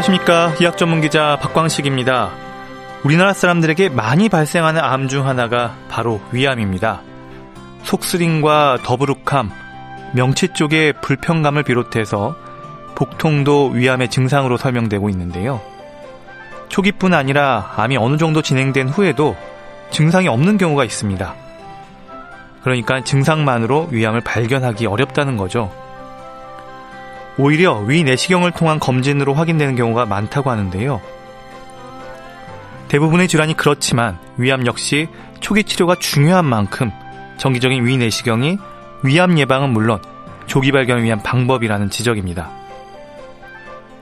안녕하십니까. 의학 전문 기자 박광식입니다. 우리나라 사람들에게 많이 발생하는 암 중 하나가 바로 위암입니다. 속쓰림과 더부룩함, 명치 쪽의 불편감을 비롯해서 복통도 위암의 증상으로 설명되고 있는데요. 초기뿐 아니라 암이 어느 정도 진행된 후에도 증상이 없는 경우가 있습니다. 그러니까 증상만으로 위암을 발견하기 어렵다는 거죠. 오히려 위 내시경을 통한 검진으로 확인되는 경우가 많다고 하는데요. 대부분의 질환이 그렇지만 위암 역시 초기 치료가 중요한 만큼 정기적인 위 내시경이 위암 예방은 물론 조기 발견을 위한 방법이라는 지적입니다.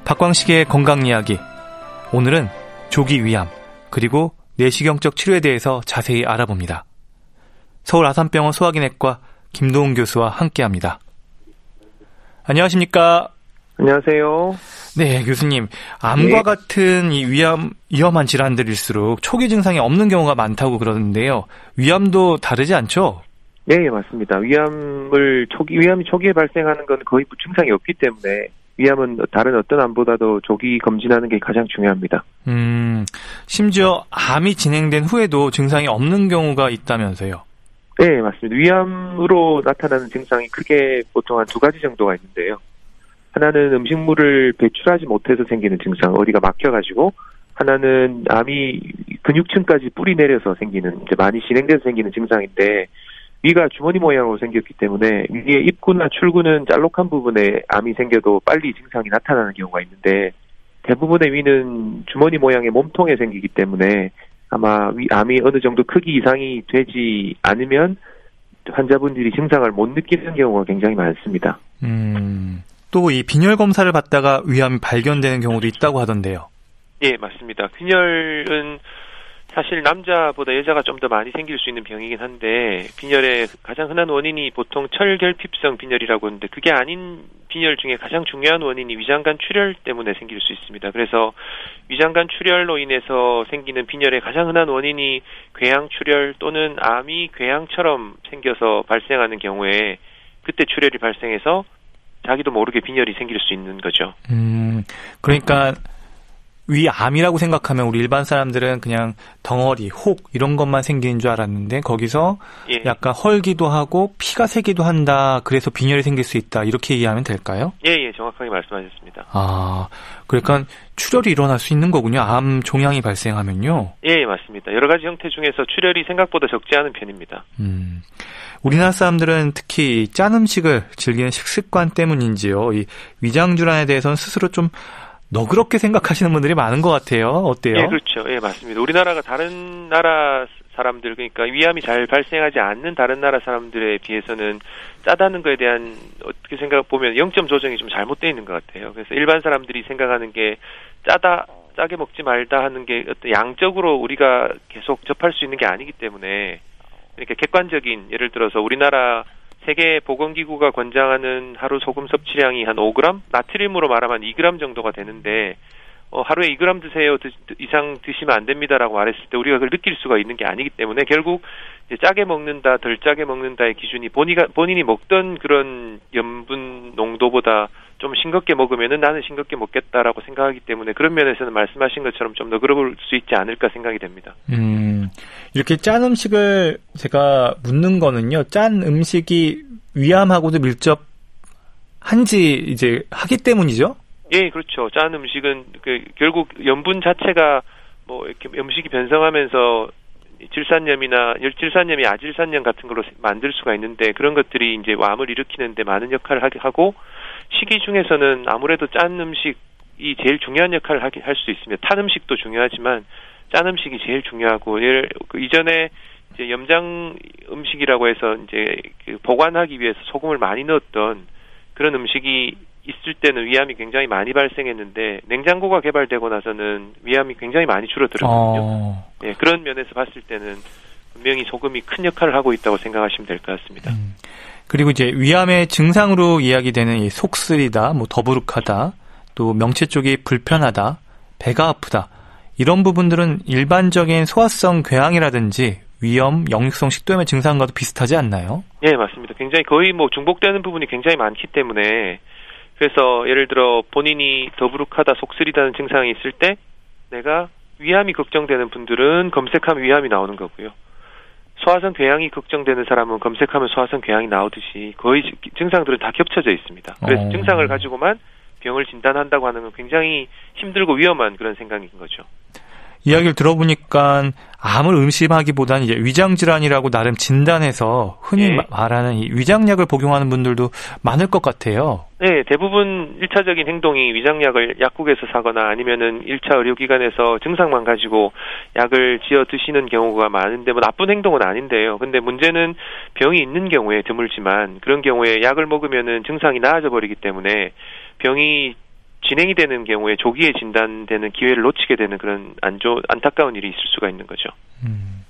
박광식의 건강 이야기. 오늘은 조기 위암 그리고 내시경적 치료에 대해서 자세히 알아봅니다. 서울 아산병원 소화기내과 김도훈 교수와 함께합니다. 안녕하십니까? 안녕하세요. 네, 교수님. 암과 네. 같은 이 위암, 위험한 질환들일수록 초기 증상이 없는 경우가 많다고 그러는데요. 위암도 다르지 않죠? 네, 예, 맞습니다. 위암을 초기, 위암이 초기에 발생하는 건 거의 증상이 없기 때문에 위암은 다른 어떤 암보다도 조기 검진하는 게 가장 중요합니다. 음, 심지어 암이 진행된 후에도 증상이 없는 경우가 있다면서요? 네, 맞습니다. 위암으로 나타나는 증상이 크게 보통 한 두 가지 정도가 있는데요. 하나는 음식물을 배출하지 못해서 생기는 증상, 어디가 막혀가지고, 하나는 암이 근육층까지 뿌리 내려서 생기는, 이제 많이 진행돼서 생기는 증상인데, 위가 주머니 모양으로 생겼기 때문에 위에 입구나 출구는 짤록한 부분에 암이 생겨도 빨리 증상이 나타나는 경우가 있는데, 대부분의 위는 주머니 모양의 몸통에 생기기 때문에 아마 위, 암이 어느 정도 크기 이상이 되지 않으면 환자분들이 증상을 못 느끼는 경우가 굉장히 많습니다. 음. 또 이 빈혈 검사를 받다가 위암이 발견되는 경우도 있다고 하던데요. 예, 맞습니다. 빈혈은 사실 남자보다 여자가 좀 더 많이 생길 수 있는 병이긴 한데 빈혈의 가장 흔한 원인이 보통 철결핍성 빈혈이라고 하는데 그게 아닌 빈혈 중에 가장 중요한 원인이 위장관 출혈 때문에 생길 수 있습니다. 그래서 위장관 출혈로 인해서 생기는 빈혈의 가장 흔한 원인이 궤양 출혈 또는 암이 궤양처럼 생겨서 발생하는 경우에 그때 출혈이 발생해서 자기도 모르게 빈혈이 생길 수 있는 거죠. 음, 그러니까 위암이라고 생각하면 우리 일반 사람들은 그냥 덩어리, 혹 이런 것만 생기는 줄 알았는데 거기서 예. 약간 헐기도 하고 피가 새기도 한다. 그래서 빈혈이 생길 수 있다. 이렇게 이해하면 될까요? 예, 예, 정확하게 말씀하셨습니다. 아, 그러니까 출혈이 일어날 수 있는 거군요. 암 종양이 발생하면요. 예, 맞습니다. 여러 가지 형태 중에서 출혈이 생각보다 적지 않은 편입니다. 음. 우리나라 사람들은 특히 짠 음식을 즐기는 식습관 때문인지요. 이 위장 질환에 대해서는 스스로 좀 너그럽게 생각하시는 분들이 많은 것 같아요. 어때요? 예, 그렇죠. 예, 맞습니다. 우리나라가 다른 나라 사람들 그러니까 위암이 잘 발생하지 않는 다른 나라 사람들에 비해서는 짜다는 거에 대한 어떻게 생각 보면 영점 조정이 좀 잘못되어 있는 것 같아요. 그래서 일반 사람들이 생각하는 게 짜다 짜게 먹지 말다 하는 게 어떤 양적으로 우리가 계속 접할 수 있는 게 아니기 때문에 이렇게 객관적인 예를 들어서 우리나라 세계 보건기구가 권장하는 하루 소금 섭취량이 한 5g, 나트륨으로 말하면 2g 정도가 되는데 어, 하루에 2g 드세요. 드, 이상 드시면 안 됩니다라고 말했을 때 우리가 그걸 느낄 수가 있는 게 아니기 때문에 결국 이제 짜게 먹는다, 덜 짜게 먹는다의 기준이 본인이 본인이 먹던 그런 염분 농도보다 좀 싱겁게 먹으면은 나는 싱겁게 먹겠다라고 생각하기 때문에 그런 면에서는 말씀하신 것처럼 좀 너그러울 수 있지 않을까 생각이 됩니다. 음, 이렇게 짠 음식을 제가 묻는 거는요. 짠 음식이 위암하고도 밀접한지 이제 하기 때문이죠. 예, 그렇죠. 짠 음식은 그 결국 염분 자체가 뭐 이렇게 음식이 변성하면서 질산염이나 질산염이 아질산염 같은 걸로 만들 수가 있는데 그런 것들이 이제 암을 일으키는데 많은 역할을 하게 하고 식이 중에서는 아무래도 짠 음식이 제일 중요한 역할을 할 수 있습니다. 탄 음식도 중요하지만 짠 음식이 제일 중요하고 예를 그 이전에 이제 염장 음식이라고 해서 이제 그 보관하기 위해서 소금을 많이 넣었던 그런 음식이 있을 때는 위암이 굉장히 많이 발생했는데 냉장고가 개발되고 나서는 위암이 굉장히 많이 줄어들었거든요. 어. 예, 그런 면에서 봤을 때는 분명히 소금이 큰 역할을 하고 있다고 생각하시면 될 것 같습니다. 음. 그리고 이제 위암의 증상으로 이야기되는 이 속쓰리다, 뭐 더부룩하다, 또 명체 쪽이 불편하다, 배가 아프다 이런 부분들은 일반적인 소화성 궤양이라든지 위염, 영육성 식도염의 증상과도 비슷하지 않나요? 네, 맞습니다. 굉장히 거의 뭐 중복되는 부분이 굉장히 많기 때문에 그래서 예를 들어 본인이 더부룩하다 속쓰리다는 증상이 있을 때 내가 위암이 걱정되는 분들은 검색하면 위암이 나오는 거고요. 소화성 궤양이 걱정되는 사람은 검색하면 소화성 궤양이 나오듯이 거의 증상들은 다 겹쳐져 있습니다. 그래서 어. 증상을 가지고만 병을 진단한다고 하는 건 굉장히 힘들고 위험한 그런 생각인 거죠. 이야기를 들어보니까 암을 의심하기보다는 이제 위장 질환이라고 나름 진단해서 흔히 네. 말하는 이 위장약을 복용하는 분들도 많을 것 같아요. 네, 대부분 1차적인 행동이 위장약을 약국에서 사거나 아니면은 1차 의료기관에서 증상만 가지고 약을 지어 드시는 경우가 많은데 뭐 나쁜 행동은 아닌데요. 근데 문제는 병이 있는 경우에 드물지만 그런 경우에 약을 먹으면은 증상이 나아져 버리기 때문에 병이 진행이 되는 경우에 조기에 진단되는 기회를 놓치게 되는 그런 안 좋 안타까운 일이 있을 수가 있는 거죠. 음.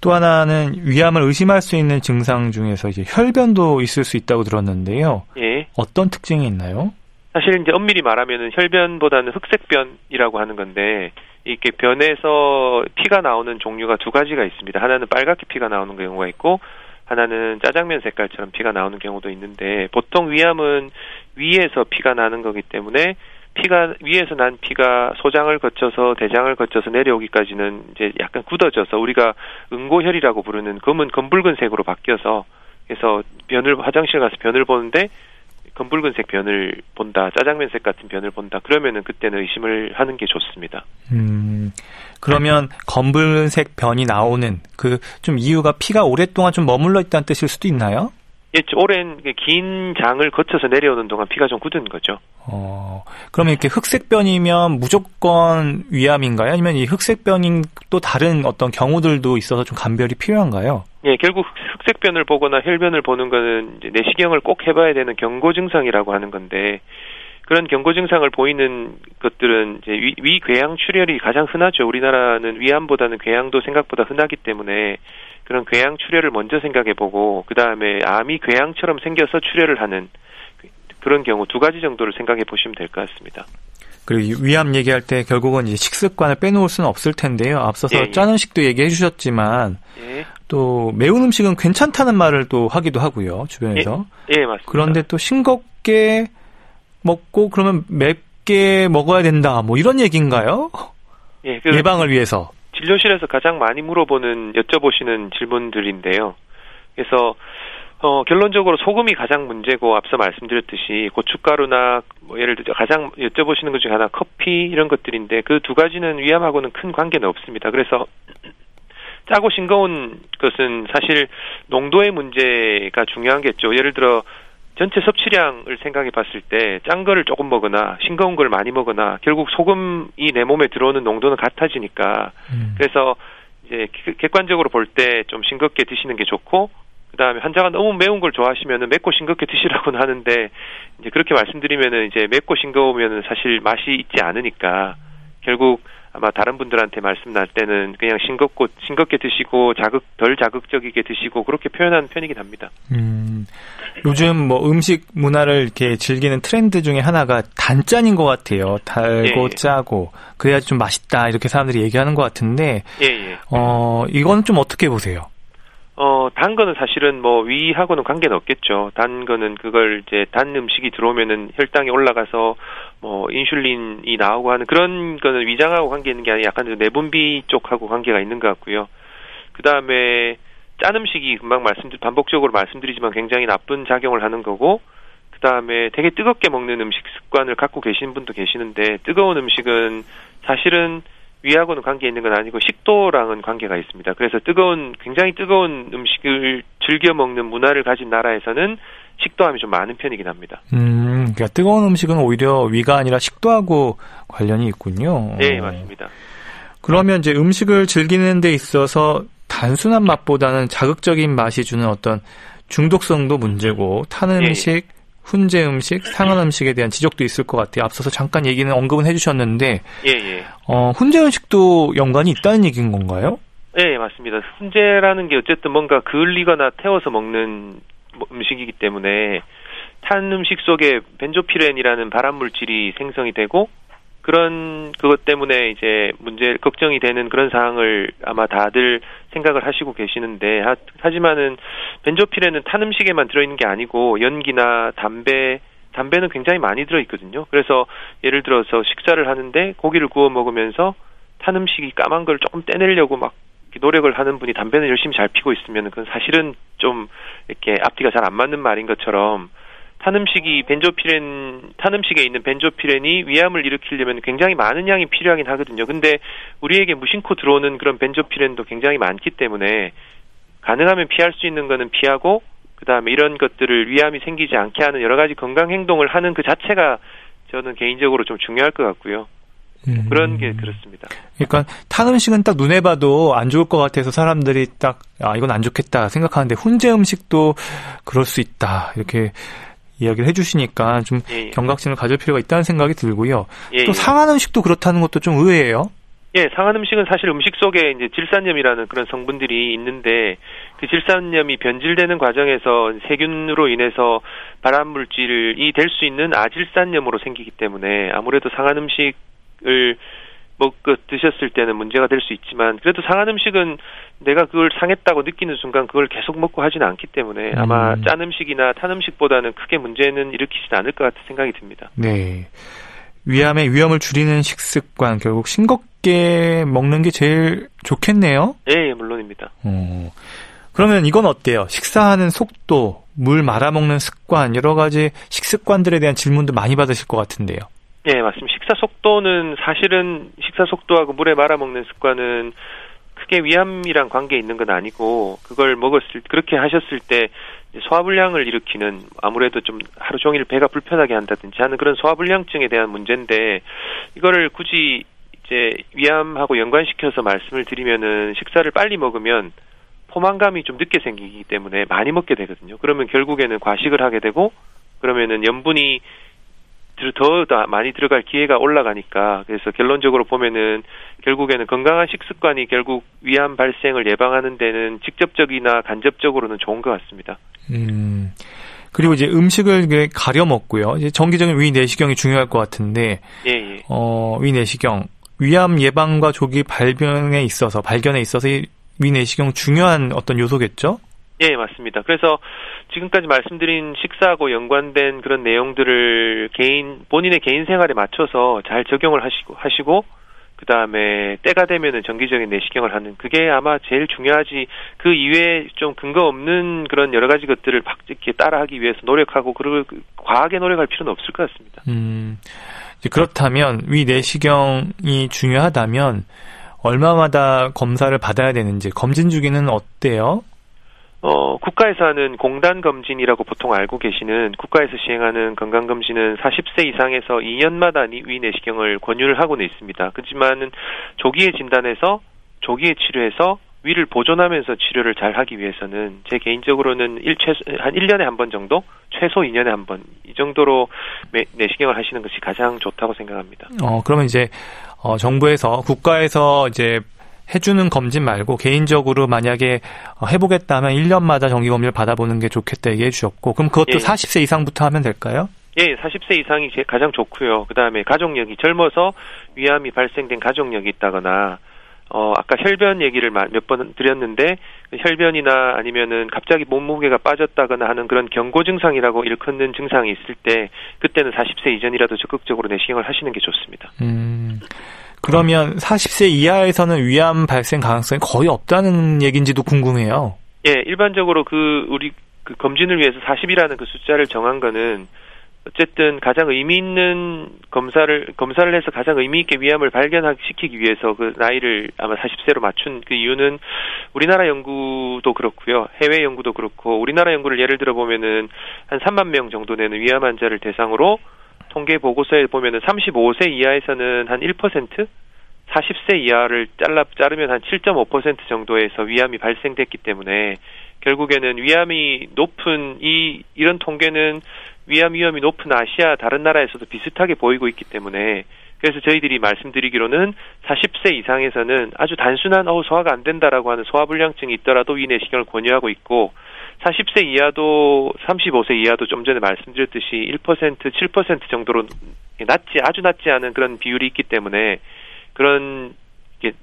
또 하나는 위암을 의심할 수 있는 증상 중에서 이제 혈변도 있을 수 있다고 들었는데요. 예. 어떤 특징이 있나요? 사실 이제 엄밀히 말하면은 혈변보다는 흑색변이라고 하는 건데 이렇게 변에서 피가 나오는 종류가 두 가지가 있습니다. 하나는 빨갛게 피가 나오는 경우가 있고 하나는 짜장면 색깔처럼 피가 나오는 경우도 있는데 보통 위암은 위에서 피가 나는 거기 때문에 피가 위에서 난 피가 소장을 거쳐서 대장을 거쳐서 내려오기까지는 이제 약간 굳어져서 우리가 응고혈이라고 부르는 검은 검붉은 색으로 바뀌어서 그래서 변을 화장실 가서 변을 보는데 검붉은색 변을 본다, 짜장면색 같은 변을 본다. 그러면은 그때는 의심을 하는 게 좋습니다. 음, 그러면 검붉은색 변이 나오는 그 좀 이유가 피가 오랫동안 좀 머물러 있다는 뜻일 수도 있나요? 예, 오랜 긴 장을 거쳐서 내려오는 동안 피가 좀 굳은 거죠. 어, 그러면 이렇게 흑색변이면 무조건 위암인가요? 아니면 이 흑색변인 또 다른 어떤 경우들도 있어서 좀 감별이 필요한가요? 예, 결국 흑색변을 보거나 혈변을 보는 거는 내시경을 꼭 해봐야 되는 경고 증상이라고 하는 건데 그런 경고 증상을 보이는 것들은 이제 위, 위궤양 출혈이 가장 흔하죠. 우리나라는 위암보다는 궤양도 생각보다 흔하기 때문에 그런 궤양 출혈을 먼저 생각해 보고 그 다음에 암이 궤양처럼 생겨서 출혈을 하는 그런 경우 두 가지 정도를 생각해 보시면 될 것 같습니다. 그리고 위암 얘기할 때 결국은 이제 식습관을 빼놓을 수는 없을 텐데요. 앞서서 예, 예. 짠 음식도 얘기해 주셨지만 예. 또 매운 음식은 괜찮다는 말을 또 하기도 하고요. 주변에서. 예, 예 맞습니다. 그런데 또 싱겁게 먹고 그러면 맵게 먹어야 된다. 뭐 이런 얘기인가요? 예, 그 예방을 위해서. 진료실에서 가장 많이 물어보는 여쭤보시는 질문들인데요. 그래서 어, 결론적으로 소금이 가장 문제고 앞서 말씀드렸듯이 고춧가루나 뭐 예를 들어 가장 여쭤보시는 것 중에 하나 커피 이런 것들인데 그 두 가지는 위암하고는 큰 관계는 없습니다. 그래서 짜고 싱거운 것은 사실 농도의 문제가 중요한겠죠. 예를 들어 전체 섭취량을 생각해 봤을 때 짠 거를 조금 먹거나 싱거운 걸 많이 먹거나 결국 소금이 내 몸에 들어오는 농도는 같아지니까 음. 그래서 이제 객관적으로 볼 때 좀 싱겁게 드시는 게 좋고 그다음에 환자가 너무 매운 걸 좋아하시면은 맵고 싱겁게 드시라고는 하는데 이제 그렇게 말씀드리면은 이제 맵고 싱거우면은 사실 맛이 있지 않으니까 결국 아마 다른 분들한테 말씀 날 때는 그냥 싱겁고 싱겁게 드시고 자극 덜 자극적이게 드시고 그렇게 표현하는 편이긴 합니다. 음, 요즘 뭐 음식 문화를 이렇게 즐기는 트렌드 중에 하나가 단짠인 것 같아요. 달고 예, 예. 짜고 그래야 좀 맛있다 이렇게 사람들이 얘기하는 것 같은데, 예, 예. 어 이건 좀 어떻게 보세요? 어, 단 거는 사실은 뭐 위하고는 관계는 없겠죠. 단 거는 그걸 이제 단 음식이 들어오면은 혈당이 올라가서 뭐 인슐린이 나오고 하는 그런 거는 위장하고 관계 있는 게 아니라 약간 내분비 쪽하고 관계가 있는 것 같고요. 그 다음에 짠 음식이 금방 말씀드 반복적으로 말씀드리지만 굉장히 나쁜 작용을 하는 거고 그 다음에 되게 뜨겁게 먹는 음식 습관을 갖고 계신 분도 계시는데 뜨거운 음식은 사실은 위하고는 관계 있는 건 아니고 식도랑은 관계가 있습니다. 그래서 뜨거운 굉장히 뜨거운 음식을 즐겨 먹는 문화를 가진 나라에서는 식도암이 좀 많은 편이긴 합니다. 음, 그러니까 뜨거운 음식은 오히려 위가 아니라 식도하고 관련이 있군요. 네, 맞습니다. 그러면 이제 음식을 즐기는 데 있어서 단순한 맛보다는 자극적인 맛이 주는 어떤 중독성도 문제고 탄 예, 예. 음식, 훈제 음식, 상한 음식에 대한 지적도 있을 것 같아요. 앞서서 잠깐 얘기는 언급은 해주셨는데, 예, 예. 어, 훈제 음식도 연관이 있다는 얘기인 건가요? 네, 맞습니다. 훈제라는 게 어쨌든 뭔가 그을리거나 태워서 먹는 뭐 음식이기 때문에 탄 음식 속에 벤조피렌이라는 발암 물질이 생성이 되고 그런 그것 때문에 이제 문제 걱정이 되는 그런 사항을 아마 다들 생각을 하시고 계시는데 하, 지만은 벤조피렌은 탄 음식에만 들어있는 게 아니고 연기나 담배 담배는 굉장히 많이 들어 있거든요. 그래서 예를 들어서 식사를 하는데 고기를 구워 먹으면서 탄 음식이 까만 걸 조금 떼내려고 막 노력을 하는 분이 담배는 열심히 잘 피고 있으면 그건 사실은 좀 이렇게 앞뒤가 잘 안 맞는 말인 것처럼 탄 음식이 벤조피렌 탄 음식에 있는 벤조피렌이 위암을 일으키려면 굉장히 많은 양이 필요하긴 하거든요. 근데 우리에게 무심코 들어오는 그런 벤조피렌도 굉장히 많기 때문에 가능하면 피할 수 있는 거는 피하고 그다음에 이런 것들을 위암이 생기지 않게 하는 여러 가지 건강 행동을 하는 그 자체가 저는 개인적으로 좀 중요할 것 같고요. 음. 그런 게 그렇습니다. 그러니까 탄 음식은 딱 눈에 봐도 안 좋을 것 같아서 사람들이 딱 아 이건 안 좋겠다 생각하는데 훈제 음식도 그럴 수 있다 이렇게 이야기를 해주시니까 좀 예, 예. 경각심을 가질 필요가 있다는 생각이 들고요. 예, 또 예. 상한 음식도 그렇다는 것도 좀 의외예요. 예, 상한 음식은 사실 음식 속에 이제 질산염이라는 그런 성분들이 있는데 그 질산염이 변질되는 과정에서 세균으로 인해서 발암 물질이 될 수 있는 아질산염으로 생기기 때문에 아무래도 상한 음식을 먹고 드셨을 때는 문제가 될 수 있지만 그래도 상한 음식은 내가 그걸 상했다고 느끼는 순간 그걸 계속 먹고 하지는 않기 때문에 아마 음. 짠 음식이나 탄 음식보다는 크게 문제는 일으키지 않을 것 같은 생각이 듭니다. 네. 위암의 위험을 줄이는 식습관 결국 싱겁게 먹는 게 제일 좋겠네요. 예, 예 물론입니다. 어. 그러면 이건 어때요? 식사하는 속도, 물 말아 먹는 습관 여러 가지 식습관들에 대한 질문도 많이 받으실 것 같은데요. 예, 맞습니다. 식사 속도는 사실은 식사 속도하고 물에 말아 먹는 습관은 크게 위암이랑 관계 있는 건 아니고 그걸 먹었을 그렇게 하셨을 때 소화불량을 일으키는 아무래도 좀 하루 종일 배가 불편하게 한다든지 하는 그런 소화불량증에 대한 문제인데 이거를 굳이 이제 위암하고 연관시켜서 말씀을 드리면은 식사를 빨리 먹으면 포만감이 좀 늦게 생기기 때문에 많이 먹게 되거든요. 그러면 결국에는 과식을 하게 되고 그러면은 염분이 더 많이 들어갈 기회가 올라가니까 그래서 결론적으로 보면은 결국에는 건강한 식습관이 결국 위암 발생을 예방하는 데는 직접적이나 간접적으로는 좋은 것 같습니다. 음. 그리고 이제 음식을 가려 먹고요. 이제 정기적인 위 내시경이 중요할 것 같은데, 예, 예. 어, 위 내시경 위암 예방과 조기 발견에 있어서 발견에 있어서 위 내시경 중요한 어떤 요소겠죠? 예, 맞습니다. 그래서 지금까지 말씀드린 식사하고 연관된 그런 내용들을 개인 본인의 개인 생활에 맞춰서 잘 적용을 하시고 하시고 그다음에 때가 되면은 정기적인 내시경을 하는 그게 아마 제일 중요하지 그 이외에 좀 근거 없는 그런 여러 가지 것들을 막 이렇게 따라하기 위해서 노력하고 그리고 과하게 노력할 필요는 없을 것 같습니다. 음. 그렇다면 위 내시경이 중요하다면 얼마마다 검사를 받아야 되는지 검진 주기는 어때요? 어, 국가에서 하는 공단 검진이라고 보통 알고 계시는 국가에서 시행하는 건강 검진은 40세 이상에서 2년마다 위 내시경을 권유를 하고는 있습니다. 그렇지만은 조기에 진단해서 조기에 치료해서 위를 보존하면서 치료를 잘 하기 위해서는 제 개인적으로는 1, 최소, 한 1년에 한 번 정도, 최소 2년에 한 번, 이 정도로 내시경을 하시는 것이 가장 좋다고 생각합니다. 어, 그러면 이제, 어, 정부에서, 국가에서 이제 해주는 검진 말고 개인적으로 만약에 어, 해보겠다면 1년마다 정기검진을 받아보는 게 좋겠다 얘기해 주셨고 그럼 그것도 예. 40세 이상부터 하면 될까요? 예, 40세 이상이 가장 좋고요. 그다음에 가족력이 젊어서 위암이 발생된 가족력이 있다거나 어 아까 혈변 얘기를 몇 번 드렸는데 혈변이나 아니면은 갑자기 몸무게가 빠졌다거나 하는 그런 경고 증상이라고 일컫는 증상이 있을 때 그때는 40세 이전이라도 적극적으로 내시경을 하시는 게 좋습니다. 음. 그러면 40세 이하에서는 위암 발생 가능성이 거의 없다는 얘기인지도 궁금해요. 예, 일반적으로 그 우리 그 검진을 위해서 40이라는 그 숫자를 정한 거는 어쨌든 가장 의미 있는 검사를 검사를 해서 가장 의미 있게 위암을 발견시키기 위해서 그 나이를 아마 40세로 맞춘 그 이유는 우리나라 연구도 그렇고요. 해외 연구도 그렇고 우리나라 연구를 예를 들어 보면은 한 3만 명 정도 되는 위암 환자를 대상으로 통계 보고서에 보면은 35세 이하에서는 한 1%, 40세 이하를 잘라 자르면 한 7.5% 정도에서 위암이 발생됐기 때문에 결국에는 위암이 높은 이 이런 통계는 위암 위험이 높은 아시아 다른 나라에서도 비슷하게 보이고 있기 때문에 그래서 저희들이 말씀드리기로는 40세 이상에서는 아주 단순한 어 소화가 안 된다라고 하는 소화불량증이 있더라도 위 내시경을 권유하고 있고 40세 이하도 35세 이하도 좀 전에 말씀드렸듯이 1% 7% 정도로 낮지 아주 낮지 않은 그런 비율이 있기 때문에 그런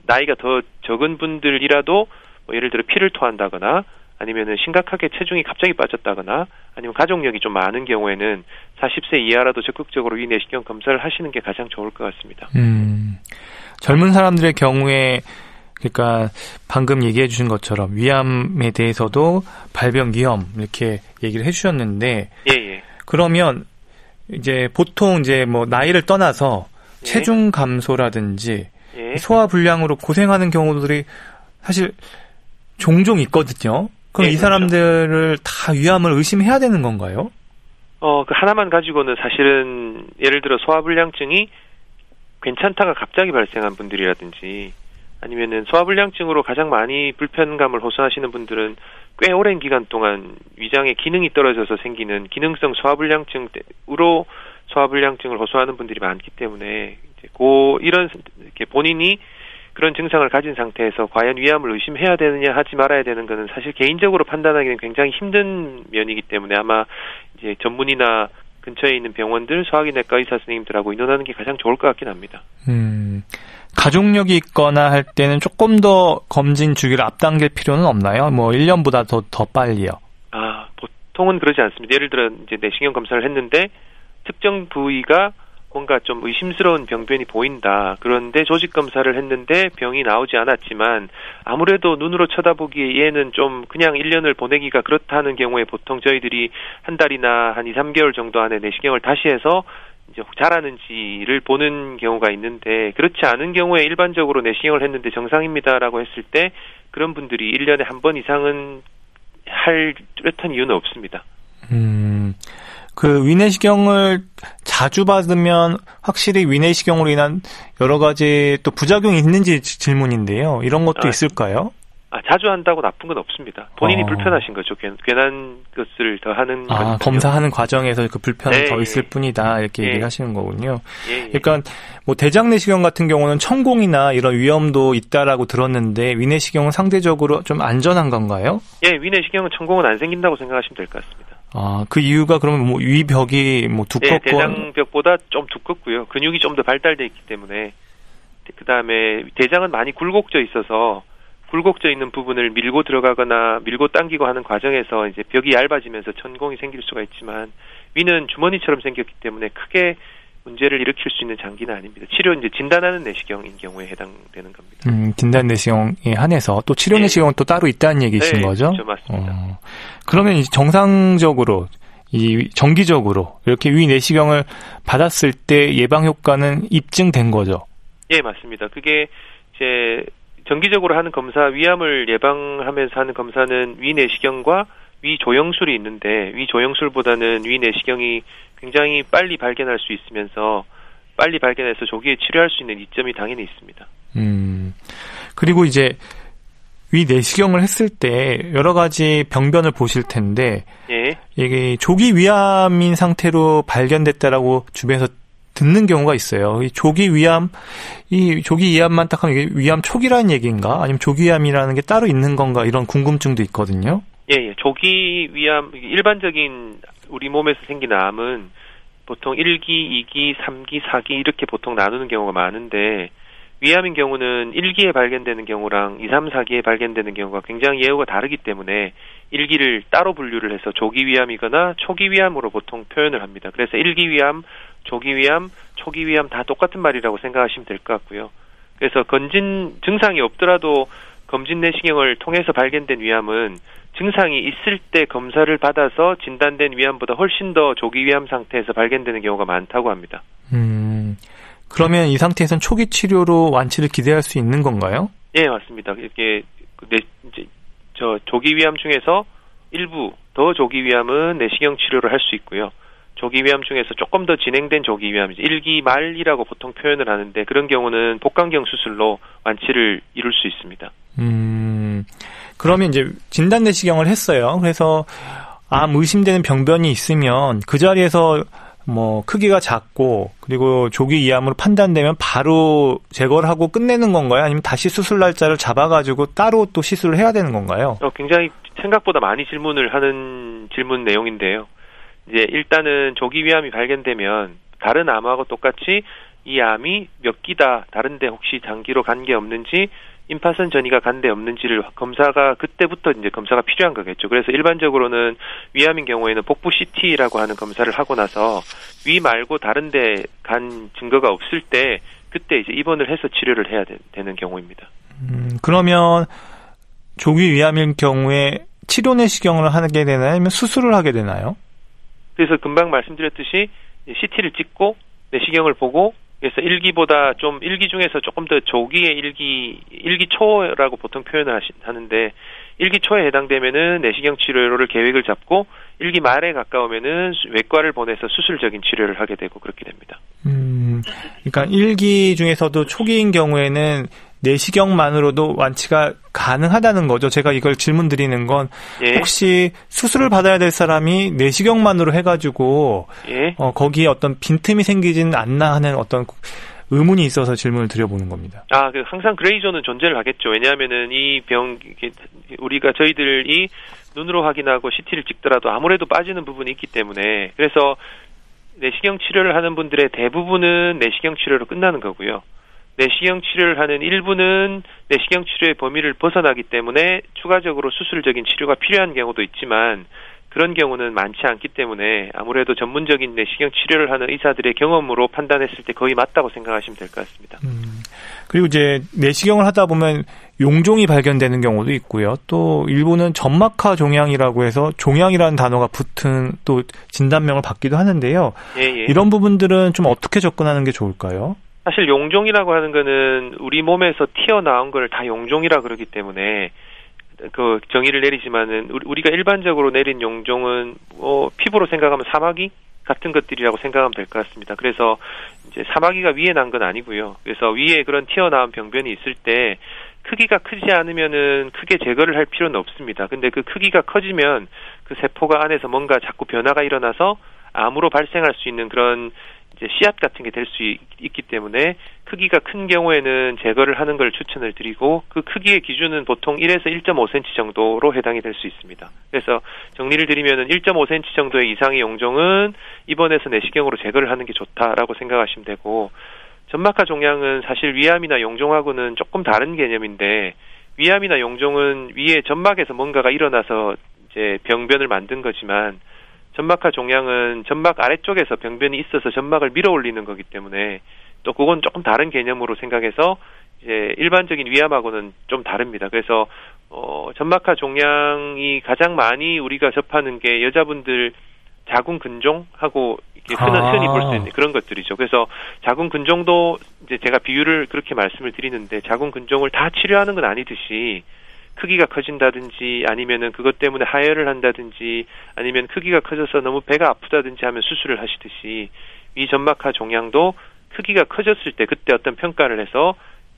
나이가 더 적은 분들이라도 뭐 예를 들어 피를 토한다거나 아니면은 심각하게 체중이 갑자기 빠졌다거나 아니면 가족력이 좀 많은 경우에는 40세 이하라도 적극적으로 위내시경 검사를 하시는 게 가장 좋을 것 같습니다. 음, 젊은 사람들의 경우에 그러니까 방금 얘기해 주신 것처럼 위암에 대해서도 발병 위험 이렇게 얘기를 해 주셨는데 예, 예. 그러면 이제 보통 이제 뭐 나이를 떠나서 예. 체중 감소라든지 예. 소화 불량으로 고생하는 경우들이 사실 종종 있거든요. 그럼 예, 이 그렇죠. 사람들을 다 위암을 의심해야 되는 건가요? 어, 그 하나만 가지고는 사실은 예를 들어 소화불량증이 괜찮다가 갑자기 발생한 분들이라든지 아니면은 소화불량증으로 가장 많이 불편감을 호소하시는 분들은 꽤 오랜 기간 동안 위장의 기능이 떨어져서 생기는 기능성 소화불량증으로 소화불량증을 호소하는 분들이 많기 때문에 이제 고 이런 이렇게 본인이 그런 증상을 가진 상태에서 과연 위암을 의심해야 되느냐 하지 말아야 되는 것은 사실 개인적으로 판단하기는 굉장히 힘든 면이기 때문에 아마 이제 전문의나 근처에 있는 병원들 소화기내과 의사 선생님들하고 의논하는 게 가장 좋을 것 같긴 합니다. 음, 가족력이 있거나 할 때는 조금 더 검진 주기를 앞당길 필요는 없나요? 뭐 1년보다 더, 더 빨리요. 아, 보통은 그러지 않습니다. 예를 들어 이제 내시경 검사를 했는데 특정 부위가 뭔가 좀 의심스러운 병변이 보인다. 그런데 조직 검사를 했는데 병이 나오지 않았지만 아무래도 눈으로 쳐다보기에 얘는 좀 그냥 1년을 보내기가 그렇다는 경우에 보통 저희들이 한 달이나 한 2, 3개월 정도 안에 내시경을 다시 해서 이제 잘하는지를 보는 경우가 있는데 그렇지 않은 경우에 일반적으로 내시경을 했는데 정상입니다라고 했을 때 그런 분들이 1년에 한 번 이상은 할 뚜렷한 이유는 없습니다. 음, 그 위내시경을 자주 받으면 확실히 위내시경으로 인한 여러 가지 또 부작용이 있는지 지- 질문인데요. 이런 것도 아, 있을까요? 아, 자주 한다고 나쁜 건 없습니다. 본인이 어. 불편하신 거죠. 괜, 괜한 것을 더 하는 아, 거니까요. 검사하는 과정에서 그 불편이 네, 더 예. 있을 뿐이다. 이렇게 예. 얘기하시는 거군요. 예, 예. 그러니까 뭐 대장 내시경 같은 경우는 천공이나 이런 위험도 있다라고 들었는데 위내시경은 상대적으로 좀 안전한 건가요? 예, 위내시경은 천공은 안 생긴다고 생각하시면 될 것 같습니다. 아, 그 이유가 그러면 뭐 위벽이 뭐 예, 두껍고 대장벽보다 좀 두껍고요. 근육이 좀 더 발달돼 있기 때문에 그 다음에 대장은 많이 굴곡져 있어서 굴곡져 있는 부분을 밀고 들어가거나 밀고 당기고 하는 과정에서 이제 벽이 얇아지면서 천공이 생길 수가 있지만 위는 주머니처럼 생겼기 때문에 크게 문제를 일으킬 수 있는 장기는 아닙니다. 치료 이제 진단하는 내시경인 경우에 해당되는 겁니다. 음, 진단 내시경에 한해서 또 치료 예. 내시경은 또 따로 있다는 얘기신 네, 거죠? 그렇죠. 맞습니다. 어, 그러면 이제 정상적으로 이 정기적으로 이렇게 위 내시경을 받았을 때 예방 효과는 입증된 거죠. 예, 맞습니다. 그게 이제 정기적으로 하는 검사 위암을 예방하면서 하는 검사는 위내시경과 위조영술이 있는데 위조영술보다는 위내시경이 굉장히 빨리 발견할 수 있으면서 빨리 발견해서 조기에 치료할 수 있는 이점이 당연히 있습니다. 음. 그리고 이제 위 내시경을 했을 때 여러 가지 병변을 보실 텐데 예, 이게 조기 위암인 상태로 발견됐다라고 주변에서 듣는 경우가 있어요. 이 조기 위암, 이 조기 위암만 딱 하면 이게 위암 초기라는 얘기인가? 아니면 조기 위암이라는 게 따로 있는 건가? 이런 궁금증도 있거든요. 예, 예. 조기 위암 일반적인 우리 몸에서 생기는 암은 보통 1기, 2기, 3기, 4기 이렇게 보통 나누는 경우가 많은데 위암인 경우는 1기에 발견되는 경우랑 2, 3, 4기에 발견되는 경우가 굉장히 예후가 다르기 때문에 1기를 따로 분류를 해서 조기 위암이거나 초기 위암으로 보통 표현을 합니다. 그래서 1기 위암, 조기 위암, 초기 위암 다 똑같은 말이라고 생각하시면 될 것 같고요. 그래서 건진 증상이 없더라도 검진 내시경을 통해서 발견된 위암은 증상이 있을 때 검사를 받아서 진단된 위암보다 훨씬 더 조기 위암 상태에서 발견되는 경우가 많다고 합니다. 음. 그러면 이 상태에선 초기 치료로 완치를 기대할 수 있는 건가요? 예, 맞습니다. 이렇게 그 내, 이제 저 조기 위암 중에서 일부 더 조기 위암은 내시경 치료를 할 수 있고요. 조기 위암 중에서 조금 더 진행된 조기 위암, 1기 말이라고 보통 표현을 하는데 그런 경우는 복강경 수술로 완치를 이룰 수 있습니다. 음. 그러면 이제 진단 내시경을 했어요. 그래서 암 의심되는 병변이 있으면 그 자리에서 뭐 크기가 작고 그리고 조기 이암으로 판단되면 바로 제거를 하고 끝내는 건가요? 아니면 다시 수술 날짜를 잡아가지고 따로 또 시술을 해야 되는 건가요? 어, 굉장히 생각보다 많이 질문을 하는 질문 내용인데요. 이제 일단은 조기 위암이 발견되면 다른 암하고 똑같이 이 암이 몇 기다, 다른데 혹시 장기로 간 게 없는지 임파선 전이가 간데 없는지를 검사가 그때부터 이제 검사가 필요한 거겠죠. 그래서 일반적으로는 위암인 경우에는 복부 CT라고 하는 검사를 하고 나서 위 말고 다른 데 간 증거가 없을 때 그때 이제 입원을 해서 치료를 해야 되, 는 경우입니다. 음, 그러면 조기 위암인 경우에 치료 내시경을 하게 되나요? 아니면 수술을 하게 되나요? 그래서 금방 말씀드렸듯이 CT를 찍고 내시경을 보고 그래서 일기보다 좀 일기 중에서 조금 더 조기의 일기 일기 초라고 보통 표현을 하는데 일기 초에 해당되면은 내시경 치료를 계획을 잡고 일기 말에 가까우면은 외과를 보내서 수술적인 치료를 하게 되고 그렇게 됩니다. 음, 그러니까 일기 중에서도 초기인 경우에는 내시경만으로도 완치가 가능하다는 거죠. 제가 이걸 질문 드리는 건 예. 혹시 수술을 받아야 될 사람이 내시경만으로 해가지고 예. 어, 거기에 어떤 빈틈이 생기지는 않나 하는 어떤 의문이 있어서 질문을 드려보는 겁니다. 아, 그 항상 그레이존은 존재를 하겠죠. 왜냐하면은 이 병, 우리가 저희들이 눈으로 확인하고 CT를 찍더라도 아무래도 빠지는 부분이 있기 때문에 그래서 내시경 치료를 하는 분들의 대부분은 내시경 치료로 끝나는 거고요. 내시경 치료를 하는 일부는 내시경 치료의 범위를 벗어나기 때문에 추가적으로 수술적인 치료가 필요한 경우도 있지만 그런 경우는 많지 않기 때문에 아무래도 전문적인 내시경 치료를 하는 의사들의 경험으로 판단했을 때 거의 맞다고 생각하시면 될 것 같습니다. 음, 그리고 이제 내시경을 하다 보면 용종이 발견되는 경우도 있고요. 또 일부는 점막하 종양이라고 해서 종양이라는 단어가 붙은 또 진단명을 받기도 하는데요. 예, 예. 이런 부분들은 좀 어떻게 접근하는 게 좋을까요? 사실 용종이라고 하는 거는 우리 몸에서 튀어나온 걸 다 용종이라 그러기 때문에 그 정의를 내리지만은 우리가 일반적으로 내린 용종은 뭐 피부로 생각하면 사마귀 같은 것들이라고 생각하면 될 것 같습니다. 그래서 이제 사마귀가 위에 난 건 아니고요. 그래서 위에 그런 튀어나온 병변이 있을 때 크기가 크지 않으면은 크게 제거를 할 필요는 없습니다. 근데 그 크기가 커지면 그 세포가 안에서 뭔가 자꾸 변화가 일어나서 암으로 발생할 수 있는 그런 이제 씨앗 같은 게 될 수 있기 때문에 크기가 큰 경우에는 제거를 하는 걸 추천을 드리고 그 크기의 기준은 보통 1에서 1.5cm 정도로 해당이 될 수 있습니다. 그래서 정리를 드리면은 1.5cm 정도의 이상의 용종은 입원해서 내시경으로 제거를 하는 게 좋다라고 생각하시면 되고 점막하 종양은 사실 위암이나 용종하고는 조금 다른 개념인데 위암이나 용종은 위에 점막에서 뭔가가 일어나서 이제 병변을 만든 거지만 점막하 종양은 점막 아래쪽에서 병변이 있어서 점막을 밀어 올리는 거기 때문에 또 그건 조금 다른 개념으로 생각해서 이제 일반적인 위암하고는 좀 다릅니다. 그래서 어 점막하 종양이 가장 많이 우리가 접하는 게 여자분들 자궁 근종하고 이렇게 흔히, 아. 흔히 볼 수 있는 그런 것들이죠. 그래서 자궁 근종도 이제 제가 비율을 그렇게 말씀을 드리는데 자궁 근종을 다 치료하는 건 아니듯이 크기가 커진다든지 아니면은 그것 때문에 하혈을 한다든지 아니면 크기가 커져서 너무 배가 아프다든지 하면 수술을 하시듯이 위 점막하 종양도 크기가 커졌을 때 그때 어떤 평가를 해서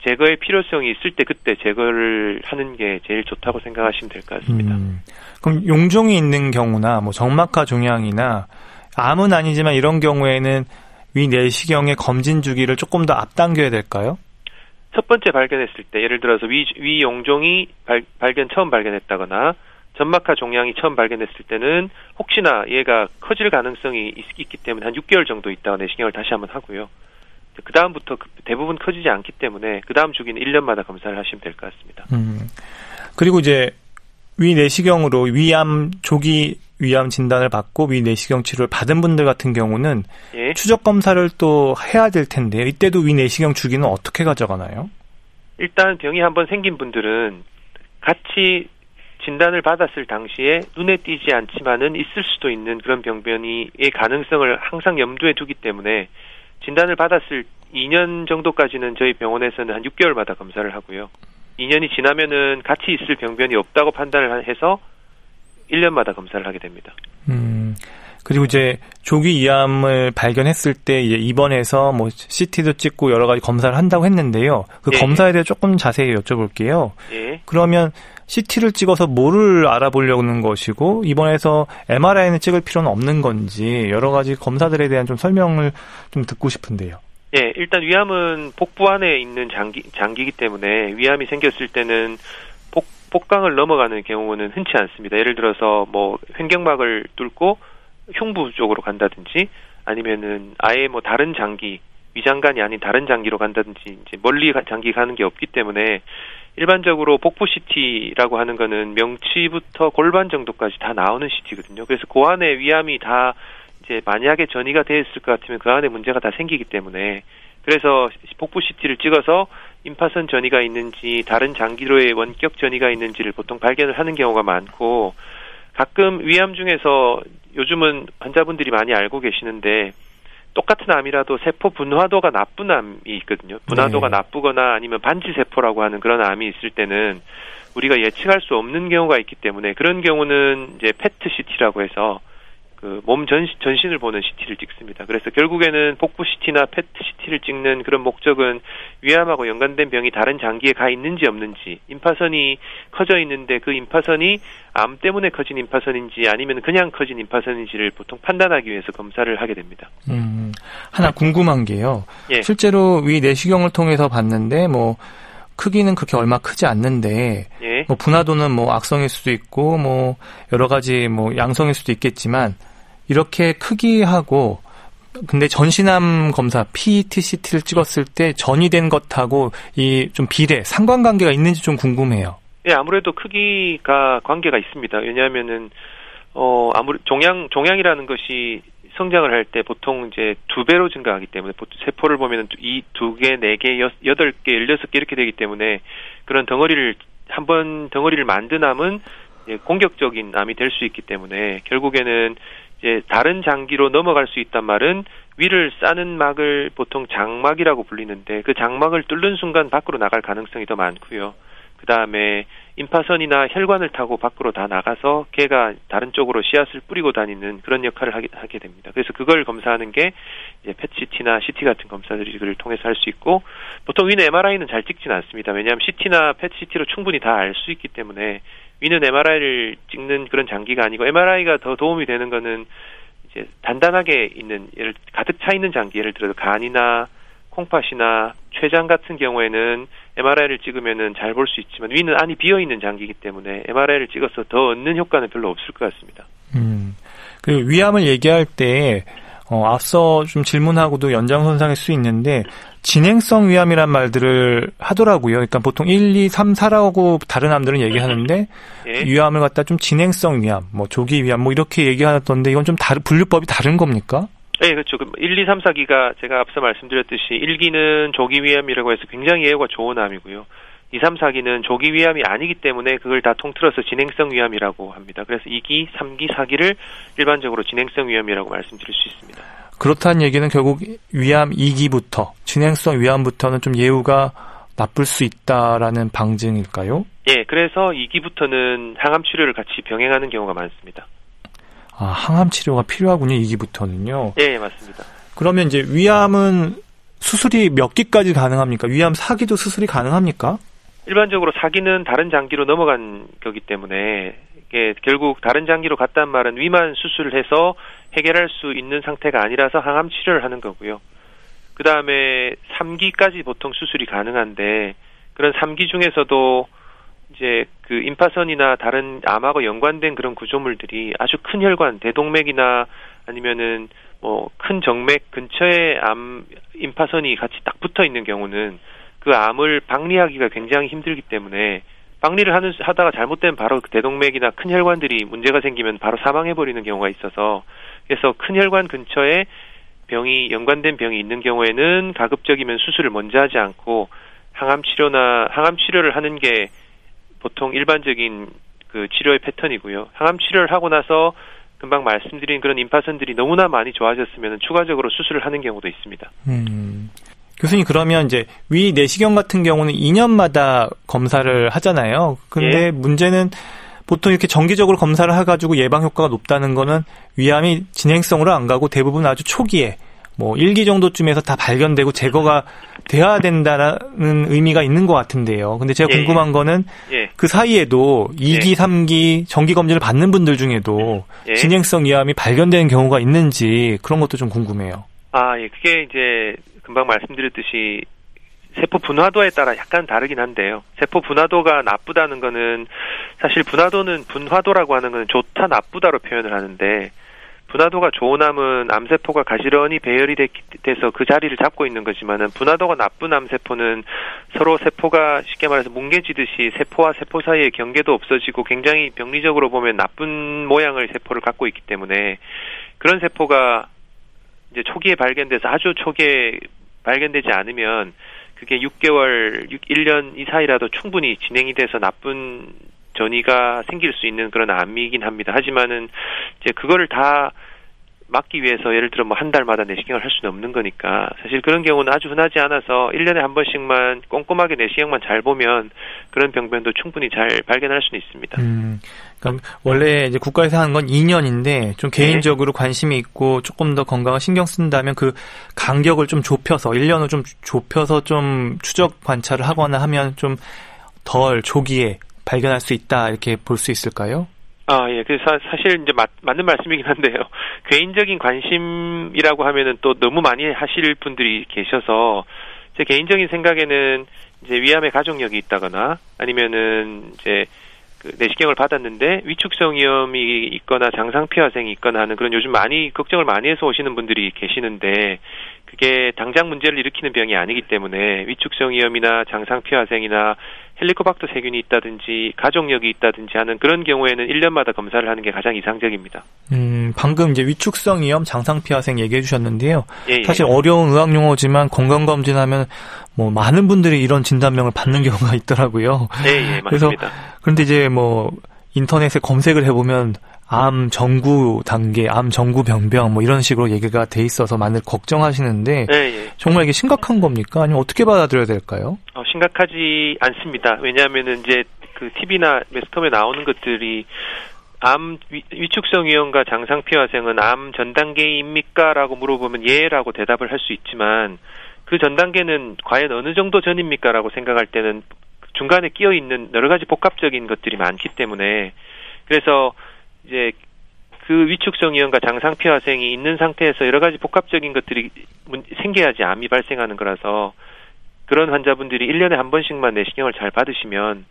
제거의 필요성이 있을 때 그때 제거를 하는 게 제일 좋다고 생각하시면 될 것 같습니다. 음, 그럼 용종이 있는 경우나 뭐 정막하 종양이나 암은 아니지만 이런 경우에는 위 내시경의 검진 주기를 조금 더 앞당겨야 될까요? 첫 번째 발견했을 때 예를 들어서 위, 위 용종이 발, 발견 처음 발견했다거나 점막하 종양이 처음 발견했을 때는 혹시나 얘가 커질 가능성이 있, 기 때문에 한 6개월 정도 있다가 내시경을 다시 한번 하고요. 그 다음부터 그 대부분 커지지 않기 때문에 그 다음 주기는 1년마다 검사를 하시면 될 것 같습니다. 음. 그리고 이제 위 내시경으로 위암 조기 위암 진단을 받고 위 내시경 치료를 받은 분들 같은 경우는 예. 추적 검사를 또 해야 될 텐데 이때도 위 내시경 주기는 어떻게 가져가나요? 일단 병이 한번 생긴 분들은 같이 진단을 받았을 당시에 눈에 띄지 않지만은 있을 수도 있는 그런 병변이의 가능성을 항상 염두에 두기 때문에 진단을 받았을 2년 정도까지는 저희 병원에서는 한 6개월마다 검사를 하고요. 2년이 지나면은 같이 있을 병변이 없다고 판단을 해서 1년마다 검사를 하게 됩니다. 음. 그리고 이제 조기 이암을 발견했을 때 이제 입원해서 뭐 CT도 찍고 여러 가지 검사를 한다고 했는데요. 그 예. 검사에 대해 조금 자세히 여쭤볼게요. 예. 그러면 CT를 찍어서 뭐를 알아보려는 것이고 입원해서 MRI는 찍을 필요는 없는 건지 여러 가지 검사들에 대한 좀 설명을 좀 듣고 싶은데요. 예, 일단 위암은 복부 안에 있는 장기 장기이기 때문에 위암이 생겼을 때는 복 복강을 넘어가는 경우는 흔치 않습니다. 예를 들어서 뭐 횡격막을 뚫고 흉부 쪽으로 간다든지 아니면은 아예 뭐 다른 장기 위장관이 아닌 다른 장기로 간다든지 이제 멀리 장기 가는 게 없기 때문에 일반적으로 복부 CT라고 하는 거는 명치부터 골반 정도까지 다 나오는 CT거든요. 그래서 그 안에 위암이 다 이제 만약에 전이가 되었을 것 같으면 그 안에 문제가 다 생기기 때문에 그래서 복부 CT를 찍어서 임파선 전이가 있는지 다른 장기로의 원격 전이가 있는지를 보통 발견을 하는 경우가 많고 가끔 위암 중에서 요즘은 환자분들이 많이 알고 계시는데 똑같은 암이라도 세포 분화도가 나쁜 암이 있거든요. 분화도가 네. 나쁘거나 아니면 반지 세포라고 하는 그런 암이 있을 때는 우리가 예측할 수 없는 경우가 있기 때문에 그런 경우는 이제 페트 CT라고 해서 그 몸 전신, 전신을 보는 CT를 찍습니다. 그래서 결국에는 복부 CT나 페트 CT를 찍는 그런 목적은 위암하고 연관된 병이 다른 장기에 가 있는지 없는지, 임파선이 커져 있는데 그 임파선이 암 때문에 커진 임파선인지 아니면 그냥 커진 임파선인지를 보통 판단하기 위해서 검사를 하게 됩니다. 음, 하나 궁금한 게요. 예. 실제로 위 내시경을 통해서 봤는데 뭐 크기는 그렇게 얼마 크지 않는데 예. 뭐 분화도는 뭐 악성일 수도 있고 뭐 여러 가지 뭐 양성일 수도 있겠지만 이렇게 크기하고 근데 전신암 검사 PET-CT를 찍었을 때 전이된 것하고 이 좀 비례 상관관계가 있는지 좀 궁금해요. 예, 아무래도 크기가 관계가 있습니다. 왜냐하면은 어 아무리 종양 종양이라는 것이 성장을 할 때 보통 이제 두 배로 증가하기 때문에 세포를 보면은 이 두 개, 네 개, 여덟 개, 열여섯 개 이렇게 되기 때문에 그런 덩어리를 한 번 덩어리를 만든 암은 공격적인 암이 될 수 있기 때문에 결국에는 이제 다른 장기로 넘어갈 수 있단 말은 위를 싸는 막을 보통 장막이라고 불리는데 그 장막을 뚫는 순간 밖으로 나갈 가능성이 더 많고요. 그 다음에 임파선이나 혈관을 타고 밖으로 다 나가서 개가 다른 쪽으로 씨앗을 뿌리고 다니는 그런 역할을 하게, 하게 됩니다. 그래서 그걸 검사하는 게 이제 펫CT나 CT 같은 검사들을 통해서 할 수 있고 보통 위는 MRI는 잘 찍지는 않습니다. 왜냐하면 CT나 펫CT로 충분히 다 알 수 있기 때문에 위는 MRI를 찍는 그런 장기가 아니고 MRI가 더 도움이 되는 거는 이제 단단하게 있는 예를 가득 차 있는 장기 예를 들어서 간이나 콩팥이나 췌장 같은 경우에는 MRI를 찍으면은 잘 볼 수 있지만 위는 안이 비어 있는 장기이기 때문에 MRI를 찍어서 더 얻는 효과는 별로 없을 것 같습니다. 음. 그 위암을 얘기할 때 어, 앞서 좀 질문하고도 연장선상일 수 있는데 진행성 위암이란 말들을 하더라고요. 그러니까 보통 1, 2, 3, 4라고 다른 암들은 얘기하는데 예. 위암을 갖다 좀 진행성 위암, 뭐 조기 위암 뭐 이렇게 얘기하던데 이건 좀 다른 분류법이 다른 겁니까? 네, 그렇죠. 1, 2, 3, 4기가 제가 앞서 말씀드렸듯이 1기는 조기 위암이라고 해서 굉장히 예후가 좋은 암이고요. 2, 3, 4기는 조기 위암이 아니기 때문에 그걸 다 통틀어서 진행성 위암이라고 합니다. 그래서 2기, 3기, 4기를 일반적으로 진행성 위암이라고 말씀드릴 수 있습니다. 그렇다는 얘기는 결국 위암 2기부터 진행성 위암부터는 좀 예후가 나쁠 수 있다라는 방증일까요? 예, 그래서 2기부터는 항암 치료를 같이 병행하는 경우가 많습니다. 아, 항암 치료가 필요하군요, 2기부터는요. 예, 맞습니다. 그러면 이제 위암은 수술이 몇 기까지 가능합니까? 위암 사기도 수술이 가능합니까? 일반적으로 사기는 다른 장기로 넘어간 거기 때문에 이게 결국 다른 장기로 갔단 말은 위만 수술을 해서 해결할 수 있는 상태가 아니라서 항암 치료를 하는 거고요. 그 다음에 3기까지 보통 수술이 가능한데 그런 3기 중에서도 이제 그 임파선이나 다른 암하고 연관된 그런 구조물들이 아주 큰 혈관, 대동맥이나 아니면은 뭐 큰 정맥 근처에 암 임파선이 같이 딱 붙어 있는 경우는 그 암을 박리하기가 굉장히 힘들기 때문에 박리를 하는 하다가 잘못되면 바로 그 대동맥이나 큰 혈관들이 문제가 생기면 바로 사망해 버리는 경우가 있어서 그래서 큰 혈관 근처에 병이 연관된 병이 있는 경우에는 가급적이면 수술을 먼저 하지 않고 항암 치료나 항암 치료를 하는 게 보통 일반적인 그 치료의 패턴이고요. 항암 치료를 하고 나서 금방 말씀드린 그런 임파선들이 너무나 많이 좋아졌으면 추가적으로 수술을 하는 경우도 있습니다. 음. 교수님 그러면 이제 위 내시경 같은 경우는 2년마다 검사를 하잖아요. 근데 예. 문제는 보통 이렇게 정기적으로 검사를 해가지고 예방 효과가 높다는 거는 위암이 진행성으로 안 가고 대부분 아주 초기에 뭐 1기 정도쯤에서 다 발견되고 제거가 돼야 된다는 의미가 있는 것 같은데요. 근데 제가 예, 궁금한 거는 예. 그 사이에도 2기, 예. 3기 정기 검진을 받는 분들 중에도 예. 진행성 위암이 발견되는 경우가 있는지 그런 것도 좀 궁금해요. 아, 예. 그게 이제 금방 말씀드렸듯이 세포 분화도에 따라 약간 다르긴 한데요. 세포 분화도가 나쁘다는 거는 사실 분화도는 분화도라고 하는 거는 좋다 나쁘다로 표현을 하는데 분화도가 좋은 암은 암세포가 가지런히 배열이 돼서 그 자리를 잡고 있는 거지만은 분화도가 나쁜 암세포는 서로 세포가 쉽게 말해서 뭉개지듯이 세포와 세포 사이의 경계도 없어지고 굉장히 병리적으로 보면 나쁜 모양의 세포를 갖고 있기 때문에 그런 세포가 이제 초기에 발견돼서 아주 초기에 발견되지 않으면 그게 6개월, 6, 1년 이사이라도 충분히 진행이 돼서 나쁜 전이가 생길 수 있는 그런 암이긴 합니다. 하지만은 이제 그거를 다 막기 위해서 예를 들어 뭐 한 달마다 내시경을 할 수는 없는 거니까 사실 그런 경우는 아주 흔하지 않아서 1년에 한 번씩만 꼼꼼하게 내시경만 잘 보면 그런 병변도 충분히 잘 발견할 수는 있습니다. 음, 그럼 원래 이제 국가에서 하는 건 2년인데 좀 개인적으로 네. 관심이 있고 조금 더 건강을 신경 쓴다면 그 간격을 좀 좁혀서 1년을 좀 좁혀서 좀 추적 관찰을 하거나 하면 좀 덜 조기에 발견할 수 있다 이렇게 볼 수 있을까요? 아, 예. 그래서 사실 이제 맞, 맞는 말씀이긴 한데요. 개인적인 관심이라고 하면은 또 너무 많이 하실 분들이 계셔서 제 개인적인 생각에는 이제 위암의 가족력이 있다거나 아니면은 이제 그 내시경을 받았는데 위축성 위염이 있거나 장상피화생이 있거나 하는 그런 요즘 많이 걱정을 많이 해서 오시는 분들이 계시는데 그게 당장 문제를 일으키는 병이 아니기 때문에 위축성 위염이나 장상피화생이나 헬리코박터 세균이 있다든지 가족력이 있다든지 하는 그런 경우에는 1년마다 검사를 하는 게 가장 이상적입니다. 음, 방금 이제 위축성 위염, 장상피화생 얘기해 주셨는데요. 예, 예. 사실 어려운 의학 용어지만 건강 검진하면 뭐 많은 분들이 이런 진단명을 받는 경우가 있더라고요. 예, 예, 맞습니다. 그래서 그런데 이제 뭐 인터넷에 검색을 해보면 암 정구 단계, 암 정구 병병 뭐 이런 식으로 얘기가 돼 있어서 많이 걱정하시는데 네, 예. 정말 이게 심각한 겁니까? 아니면 어떻게 받아들여야 될까요? 어, 심각하지 않습니다. 왜냐하면은 이제 그 TV나 매스컴에 나오는 것들이 암 위, 축성 위험과 장상피 화생은 암 전 단계입니까라고 물어보면 예라고 대답을 할 수 있지만 그 전 단계는 과연 어느 정도 전입니까라고 생각할 때는 중간에 끼어 있는 여러 가지 복합적인 것들이 많기 때문에 그래서 이제 그 위축성 이염과 장상피 화생이 있는 상태에서 여러 가지 복합적인 것들이 생겨야지 암이 발생하는 거라서 그런 환자분들이 1년에 한 번씩만 내시경을 잘 받으시면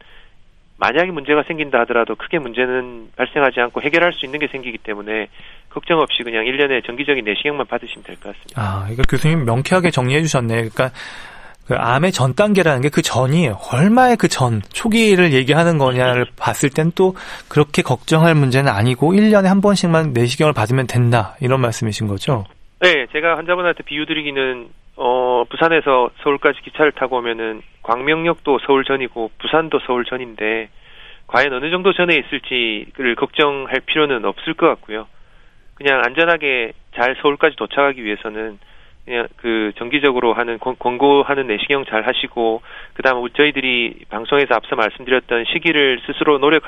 만약에 문제가 생긴다 하더라도 크게 문제는 발생하지 않고 해결할 수 있는 게 생기기 때문에 걱정 없이 그냥 1년에 정기적인 내시경만 받으시면 될 것 같습니다. 아, 이거 교수님 명쾌하게 정리해 주셨네. 그러니까 그 암의 전 단계라는 게 그 전이에요. 얼마의 그 전, 초기를 얘기하는 거냐를 봤을 땐 또 그렇게 걱정할 문제는 아니고 1년에 한 번씩만 내시경을 받으면 된다. 이런 말씀이신 거죠? 네, 제가 환자분한테 비유 드리기는 어, 부산에서 서울까지 기차를 타고 오면은 광명역도 서울 전이고 부산도 서울 전인데 과연 어느 정도 전에 있을지를 걱정할 필요는 없을 것 같고요. 그냥 안전하게 잘 서울까지 도착하기 위해서는 그냥 그 정기적으로 하는 권고하는 내시경 잘 하시고 그다음 저희들이 방송에서 앞서 말씀드렸던 시기를 스스로 노력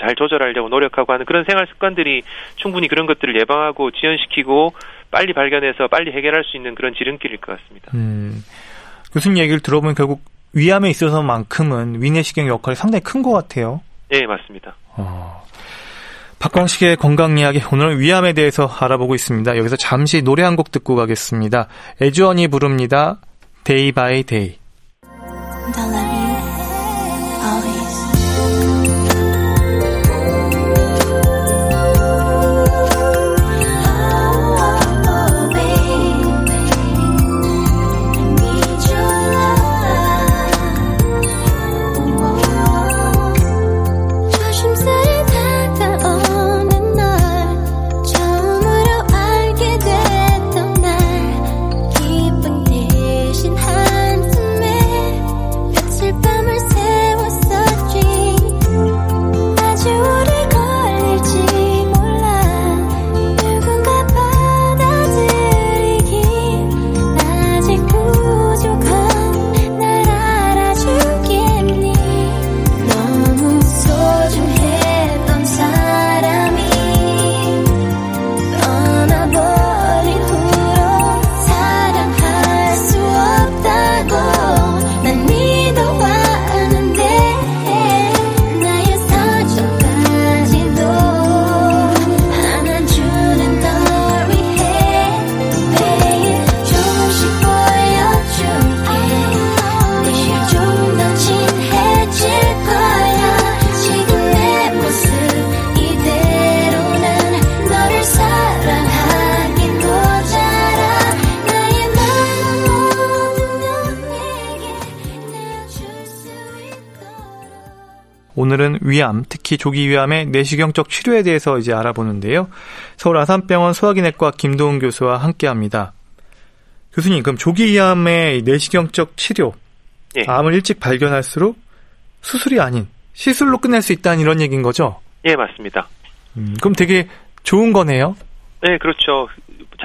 잘 조절하려고 노력하고 하는 그런 생활 습관들이 충분히 그런 것들을 예방하고 지연시키고 빨리 발견해서 빨리 해결할 수 있는 그런 지름길일 것 같습니다. 음, 교수님 얘기를 들어보면 결국 위암에 있어서만큼은 위내시경 역할이 상당히 큰 것 같아요. 네, 맞습니다. 어. 박광식의 건강 이야기 오늘 위암에 대해서 알아보고 있습니다. 여기서 잠시 노래 한 곡 듣고 가겠습니다. 애즈원이 부릅니다. Day by Day. 위암, 특히 조기 위암의 내시경적 치료에 대해서 이제 알아보는데요. 서울 아산병원 소화기내과 김도훈 교수와 함께합니다. 교수님, 그럼 조기 위암의 내시경적 치료, 예. 암을 일찍 발견할수록 수술이 아닌 시술로 끝낼 수 있다는 이런 얘기인 거죠? 예, 맞습니다. 음, 그럼 되게 좋은 거네요? 네, 그렇죠.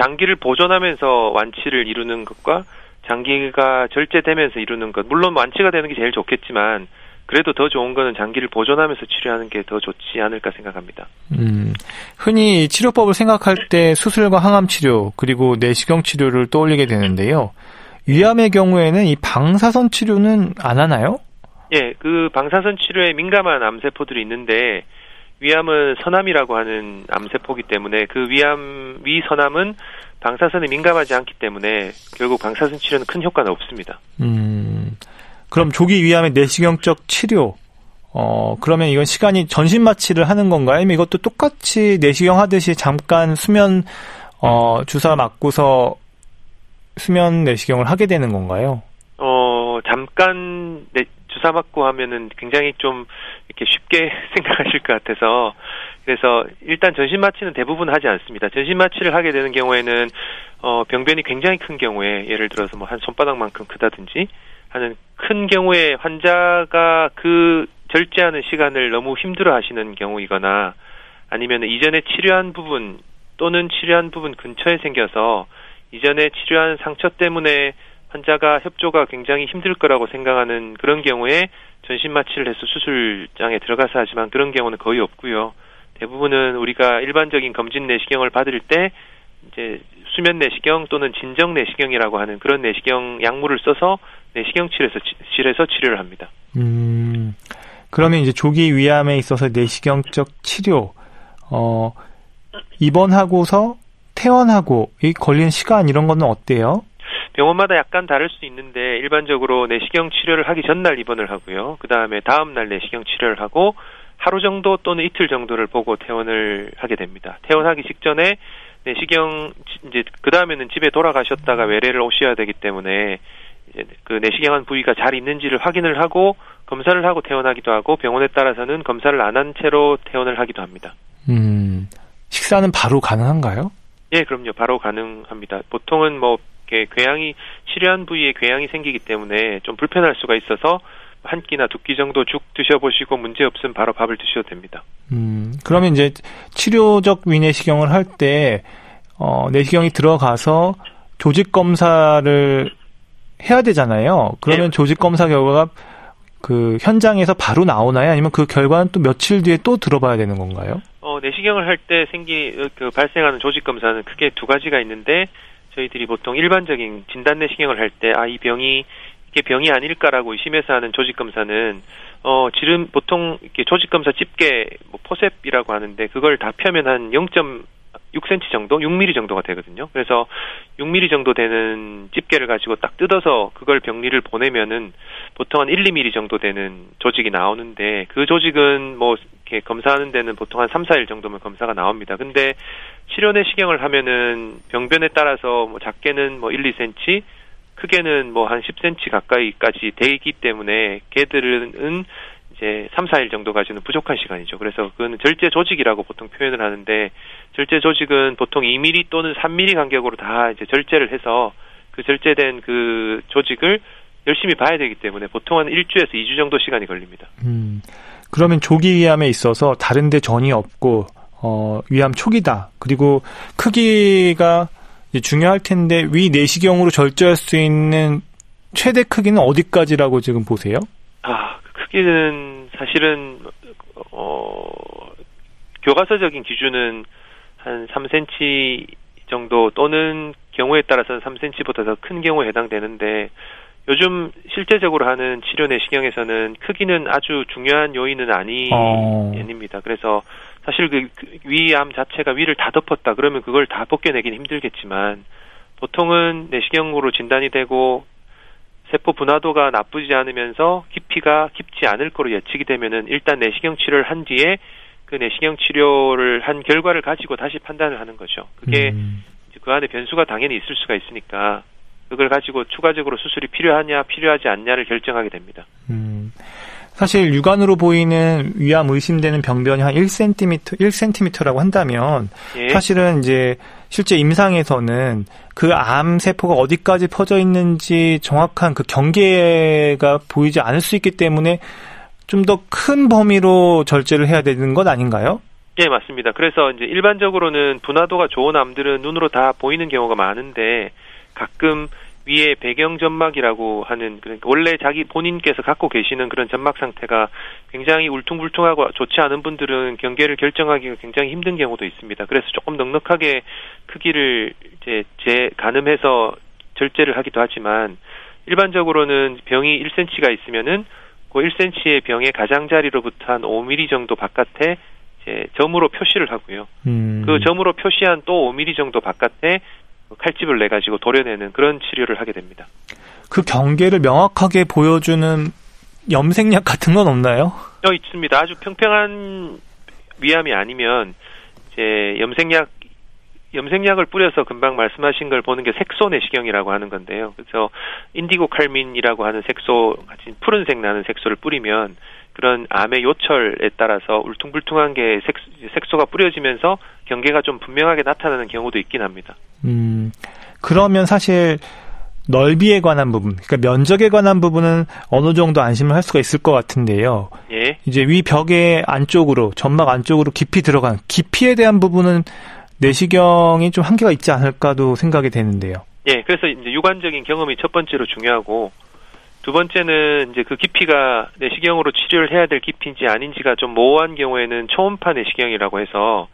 장기를 보존하면서 완치를 이루는 것과 장기가 절제되면서 이루는 것. 물론 완치가 되는 게 제일 좋겠지만 그래도 더 좋은 거는 장기를 보존하면서 치료하는 게 더 좋지 않을까 생각합니다. 음, 흔히 치료법을 생각할 때 수술과 항암 치료 그리고 내시경 치료를 떠올리게 되는데요. 위암의 경우에는 이 방사선 치료는 안 하나요? 예, 그 방사선 치료에 민감한 암세포들이 있는데 위암은 선암이라고 하는 암세포기 때문에 그 위암 위선암은 방사선에 민감하지 않기 때문에 결국 방사선 치료는 큰 효과는 없습니다. 음, 그럼 조기 위암의 내시경적 치료 어, 그러면 이건 시간이 전신 마취를 하는 건가요? 아니면 이것도 똑같이 내시경 하듯이 잠깐 수면, 어, 주사 맞고서 수면 내시경을 하게 되는 건가요? 어, 잠깐 내, 주사 맞고 하면은 굉장히 좀 이렇게 쉽게 생각하실 것 같아서 그래서 일단 전신 마취는 대부분 하지 않습니다. 전신 마취를 하게 되는 경우에는 어 병변이 굉장히 큰 경우에 예를 들어서 뭐 한 손바닥만큼 크다든지 하는 큰 경우에 환자가 그 절제하는 시간을 너무 힘들어 하시는 경우이거나 아니면 이전에 치료한 부분 또는 치료한 부분 근처에 생겨서 이전에 치료한 상처 때문에 환자가 협조가 굉장히 힘들 거라고 생각하는 그런 경우에 전신 마취를 해서 수술장에 들어가서 하지만 그런 경우는 거의 없고요. 대부분은 우리가 일반적인 검진 내시경을 받을 때 이제 수면 내시경 또는 진정 내시경이라고 하는 그런 내시경 약물을 써서 내시경실에서 실에서 치료를 합니다. 음. 그러면 이제 조기 위암에 있어서 내시경적 치료 어 입원하고서 퇴원하고 이 걸린 시간 이런 거는 어때요? 병원마다 약간 다를 수 있는데 일반적으로 내시경 치료를 하기 전날 입원을 하고요. 그 다음에 다음 날 내시경 치료를 하고 하루 정도 또는 이틀 정도를 보고 퇴원을 하게 됩니다. 퇴원하기 직전에 내시경 이제 그 다음에는 집에 돌아가셨다가 외래를 오셔야 되기 때문에 그 내시경한 부위가 잘 있는지를 확인을 하고 검사를 하고 퇴원하기도 하고 병원에 따라서는 검사를 안 한 채로 퇴원을 하기도 합니다. 음, 식사는 바로 가능한가요? 예, 그럼요. 바로 가능합니다. 보통은 뭐 궤양이 치료한 부위에 궤양이 생기기 때문에 좀 불편할 수가 있어서 한 끼나 두 끼 정도 죽 드셔보시고 문제 없으면 바로 밥을 드셔도 됩니다. 음, 그러면 이제 치료적 위내시경을 할 때, 어, 내시경이 들어가서 조직 검사를 해야 되잖아요. 그러면 네. 조직 검사 결과가 그 현장에서 바로 나오나요? 아니면 그 결과는 또 며칠 뒤에 또 들어봐야 되는 건가요? 어, 내시경을 할 때 생기 그 발생하는 조직 검사는 크게 두 가지가 있는데 저희들이 보통 일반적인 진단 내시경을 할 때 아 이 병이 이게 병이 아닐까라고 의심해서 하는 조직 검사는 어 지름 보통 이렇게 조직 검사 집게 뭐 포셉이라고 하는데 그걸 다 펴면 한 0.6cm 정도, 6mm 정도가 되거든요. 그래서 6mm 정도 되는 집게를 가지고 딱 뜯어서 그걸 병리를 보내면은 보통 한 1, 2mm 정도 되는 조직이 나오는데 그 조직은 뭐 이렇게 검사하는 데는 보통 한 3, 4일 정도면 검사가 나옵니다. 근데 치료 내시경을 하면은 병변에 따라서 뭐 작게는 뭐 1, 2cm 크게는 뭐 한 10cm 가까이까지 되기 때문에 개들은 이제 3, 4일 정도까지는 부족한 시간이죠. 그래서 그거는 절제 조직이라고 보통 표현을 하는데 절제 조직은 보통 2mm 또는 3mm 간격으로 다 이제 절제를 해서 그 절제된 그 조직을 열심히 봐야 되기 때문에 보통 한 1주에서 2주 정도 시간이 걸립니다. 음. 그러면 조기 위암에 있어서 다른데 전이 없고 어, 위암 초기다. 그리고 크기가 중요할 텐데 위 내시경으로 절제할 수 있는 최대 크기는 어디까지라고 지금 보세요? 아, 그 크기는 사실은 어 교과서적인 기준은 한 3cm 정도 또는 경우에 따라서는 3cm보다 더 큰 경우에 해당되는데 요즘 실제적으로 하는 치료 내시경에서는 크기는 아주 중요한 요인은 아니, 어. 아닙니다. 그래서 사실 그 위암 자체가 위를 다 덮었다 그러면 그걸 다 벗겨내긴 힘들겠지만 보통은 내시경으로 진단이 되고 세포 분화도가 나쁘지 않으면서 깊이가 깊지 않을 거로 예측이 되면은 일단 내시경 치료를 한 뒤에 그 내시경 치료를 한 결과를 가지고 다시 판단을 하는 거죠. 그게 음. 그 안에 변수가 당연히 있을 수가 있으니까 그걸 가지고 추가적으로 수술이 필요하냐 필요하지 않냐를 결정하게 됩니다. 음. 사실 육안으로 보이는 위암 의심되는 병변이 한 1cm, 1cm라고 한다면 예. 사실은 이제 실제 임상에서는 그 암 세포가 어디까지 퍼져 있는지 정확한 그 경계가 보이지 않을 수 있기 때문에 좀 더 큰 범위로 절제를 해야 되는 것 아닌가요? 예, 맞습니다. 그래서 이제 일반적으로는 분화도가 좋은 암들은 눈으로 다 보이는 경우가 많은데 가끔 위에 배경 점막이라고 하는 그러니까 원래 자기 본인께서 갖고 계시는 그런 점막 상태가 굉장히 울퉁불퉁하고 좋지 않은 분들은 경계를 결정하기가 굉장히 힘든 경우도 있습니다. 그래서 조금 넉넉하게 크기를 이제 재 가늠해서 절제를 하기도 하지만 일반적으로는 병이 1cm가 있으면은 그 1cm의 병의 가장자리로부터 한 5mm 정도 바깥에 이제 점으로 표시를 하고요. 음. 그 점으로 표시한 또 5mm 정도 바깥에 칼집을 내 가지고 도려내는 그런 치료를 하게 됩니다. 그 경계를 명확하게 보여주는 염색약 같은 건 없나요? 어 있습니다. 아주 평평한 위암이 아니면 이제 염색약 염색약을 뿌려서 금방 말씀하신 걸 보는 게 색소 내시경이라고 하는 건데요. 그래서 인디고 칼민이라고 하는 색소 같이 푸른색 나는 색소를 뿌리면 그런 암의 요철에 따라서 울퉁불퉁한 게 색, 색소가 뿌려지면서 경계가 좀 분명하게 나타나는 경우도 있긴 합니다. 음, 그러면 사실 넓이에 관한 부분, 그러니까 면적에 관한 부분은 어느 정도 안심을 할 수가 있을 것 같은데요. 예. 이제 위 벽의 안쪽으로, 점막 안쪽으로 깊이 들어간 깊이에 대한 부분은 내시경이 좀 한계가 있지 않을까도 생각이 되는데요. 예, 그래서 이제 유관적인 경험이 첫 번째로 중요하고 두 번째는 이제 그 깊이가 내시경으로 치료를 해야 될 깊이인지 아닌지가 좀 모호한 경우에는 초음파 내시경이라고 해서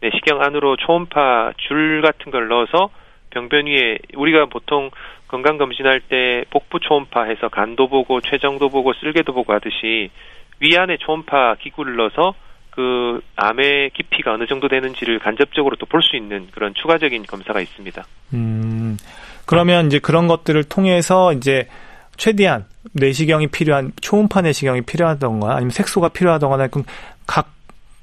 내시경 안으로 초음파 줄 같은 걸 넣어서 병변 위에 우리가 보통 건강 검진할 때 복부 초음파 해서 간도 보고 췌장도 보고 쓸개도 보고 하듯이 위 안에 초음파 기구를 넣어서 그 암의 깊이가 어느 정도 되는지를 간접적으로 또 볼 수 있는 그런 추가적인 검사가 있습니다. 음, 그러면 이제 그런 것들을 통해서 이제 최대한 내시경이 필요한 초음파 내시경이 필요하던가 아니면 색소가 필요하던가 각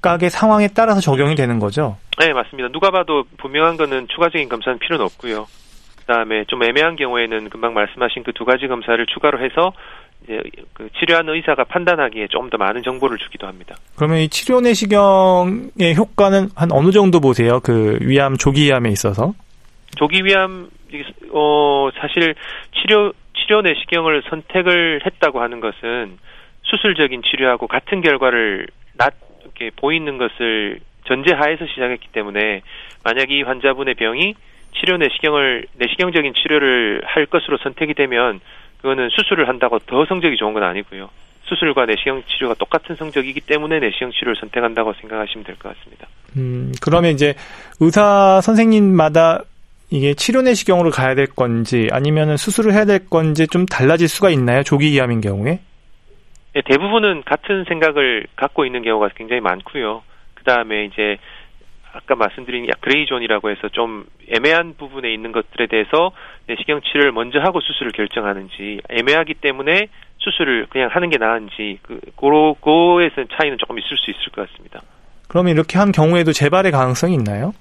각의 상황에 따라서 적용이 되는 거죠. 네, 맞습니다. 누가 봐도 분명한 거는 추가적인 검사는 필요는 없고요. 그다음에 좀 애매한 경우에는 금방 말씀하신 그 두 가지 검사를 추가로 해서 이제 그 치료하는 의사가 판단하기에 좀 더 많은 정보를 주기도 합니다. 그러면 이 치료 내시경의 효과는 한 어느 정도 보세요? 그 위암 조기 위암에 있어서? 조기 위암 어 사실 치료 치료 내시경을 선택을 했다고 하는 것은 수술적인 치료하고 같은 결과를 낮게 보이는 것을 전제하에서 시작했기 때문에 만약 이 환자분의 병이 치료 내시경을 내시경적인 치료를 할 것으로 선택이 되면 그거는 수술을 한다고 더 성적이 좋은 건 아니고요. 수술과 내시경 치료가 똑같은 성적이기 때문에 내시경 치료를 선택한다고 생각하시면 될 것 같습니다. 음, 그러면 이제 의사 선생님마다 이게 치료 내시경으로 가야 될 건지 아니면 수술을 해야 될 건지 좀 달라질 수가 있나요? 조기 이암인 경우에? 네, 대부분은 같은 생각을 갖고 있는 경우가 굉장히 많고요. 그 다음에 이제 아까 말씀드린 gray zone이라고 해서 좀 애매한 부분에 있는 것들에 대해서 내시경 치료를 먼저 하고 수술을 결정하는지 애매하기 때문에 수술을 그냥 하는 게 나은지 그 그거에서 차이는 조금 있을 수 있을 것 같습니다. 그러면 이렇게 한 경우에도 재발의 가능성이 있나요?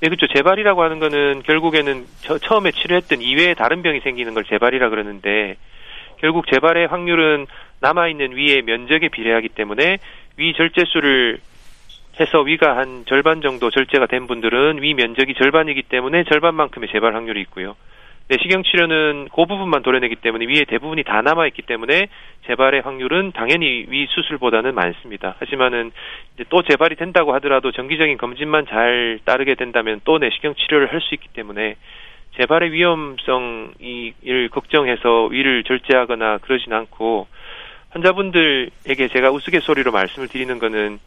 네, 그렇죠. 재발이라고 하는 거는 결국에는 저, 처음에 치료했던 이외에 다른 병이 생기는 걸 재발이라 그러는데 결국 재발의 확률은 남아있는 위의 면적에 비례하기 때문에 위 절제수를 해서 위가 한 절반 정도 절제가 된 분들은 위 면적이 절반이기 때문에 절반만큼의 재발 확률이 있고요. 내시경 치료는 그 부분만 도려내기 때문에 위에 대부분이 다 남아 있기 때문에 재발의 확률은 당연히 위 수술보다는 많습니다. 하지만은 이제 또 재발이 된다고 하더라도 정기적인 검진만 잘 따르게 된다면 또 내시경 치료를 할 수 있기 때문에 재발의 위험성을 걱정해서 위를 절제하거나 그러진 않고 환자분들에게 제가 우스갯소리로 말씀을 드리는 거는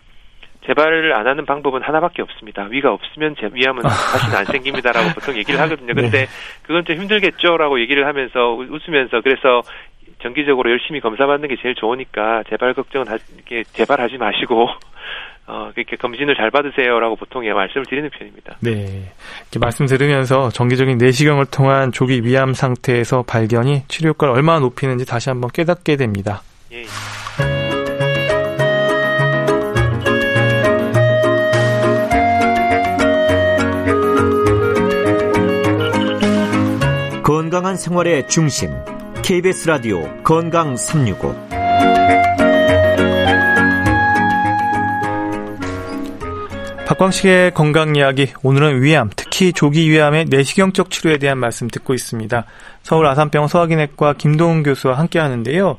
재발을 안 하는 방법은 하나밖에 없습니다. 위가 없으면 제, 위암은 다시는 안 생깁니다라고 보통 얘기를 하거든요. 근데 네. 그건 좀 힘들겠죠라고 얘기를 하면서 웃으면서 그래서 정기적으로 열심히 검사 받는 게 제일 좋으니까 재발 걱정은 하, 이렇게 재발하지 마시고 어, 이렇게 검진을 잘 받으세요라고 보통 예, 말씀을 드리는 편입니다. 네. 이렇게 말씀 들으면서 정기적인 내시경을 통한 조기 위암 상태에서 발견이 치료 효과를 얼마나 높이는지 다시 한번 깨닫게 됩니다. 예. 건강한 생활의 중심 KBS 라디오 건강 365 박광식의 건강 이야기 오늘은 위암, 특히 조기 위암의 내시경적 치료에 대한 말씀 듣고 있습니다. 서울 아산병원 소화기내과 김동훈 교수와 함께 하는데요.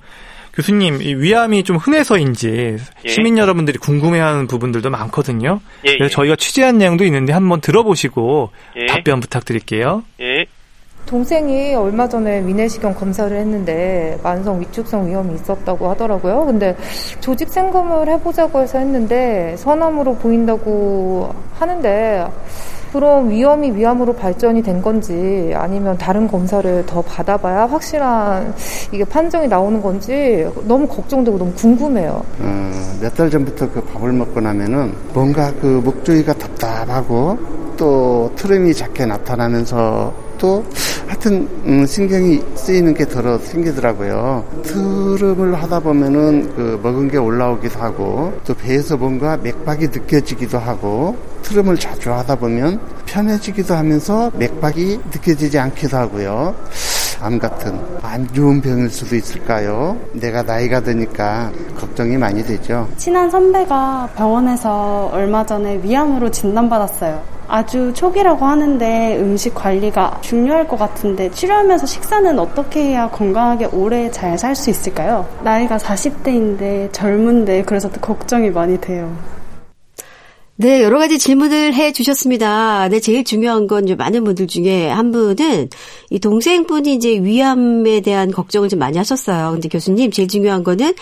교수님, 이 위암이 좀 흔해서인지 예. 시민 여러분들이 궁금해하는 부분들도 많거든요. 예, 그래서 예. 저희가 취재한 내용도 있는데 한번 들어보시고 예. 답변 부탁드릴게요. 예. 동생이 얼마 전에 위내시경 검사를 했는데 만성 위축성 위험이 있었다고 하더라고요. 근데 조직 생검을 해보자고 해서 했는데 선암으로 보인다고 하는데 그럼 위험이 위암으로 발전이 된 건지 아니면 다른 검사를 더 받아봐야 확실한 이게 판정이 나오는 건지 너무 걱정되고 너무 궁금해요. 어, 몇달 전부터 그 밥을 먹고 나면은 뭔가 그 목조이가 답답하고 또 트름이 작게 나타나면서 또 하여튼 음, 신경이 쓰이는 게 덜어 생기더라고요. 트름을 하다 보면은 그 먹은 게 올라오기도 하고 또 배에서 뭔가 맥박이 느껴지기도 하고 트름을 자주 하다 보면 편해지기도 하면서 맥박이 느껴지지 않기도 하고요. 암 같은 안 좋은 병일 수도 있을까요? 내가 나이가 드니까 걱정이 많이 되죠. 친한 선배가 병원에서 얼마 전에 위암으로 진단받았어요. 아주 초기라고 하는데 음식 관리가 중요할 것 같은데 치료하면서 식사는 어떻게 해야 건강하게 오래 잘 살 수 있을까요? 나이가 40대인데 젊은데 그래서 걱정이 많이 돼요. 네, 여러 가지 질문을 해 주셨습니다. 네, 제일 중요한 건 많은 분들 중에 한 분은 이 동생분이 이제 위암에 대한 걱정을 좀 많이 하셨어요. 근데 교수님, 제일 중요한 거는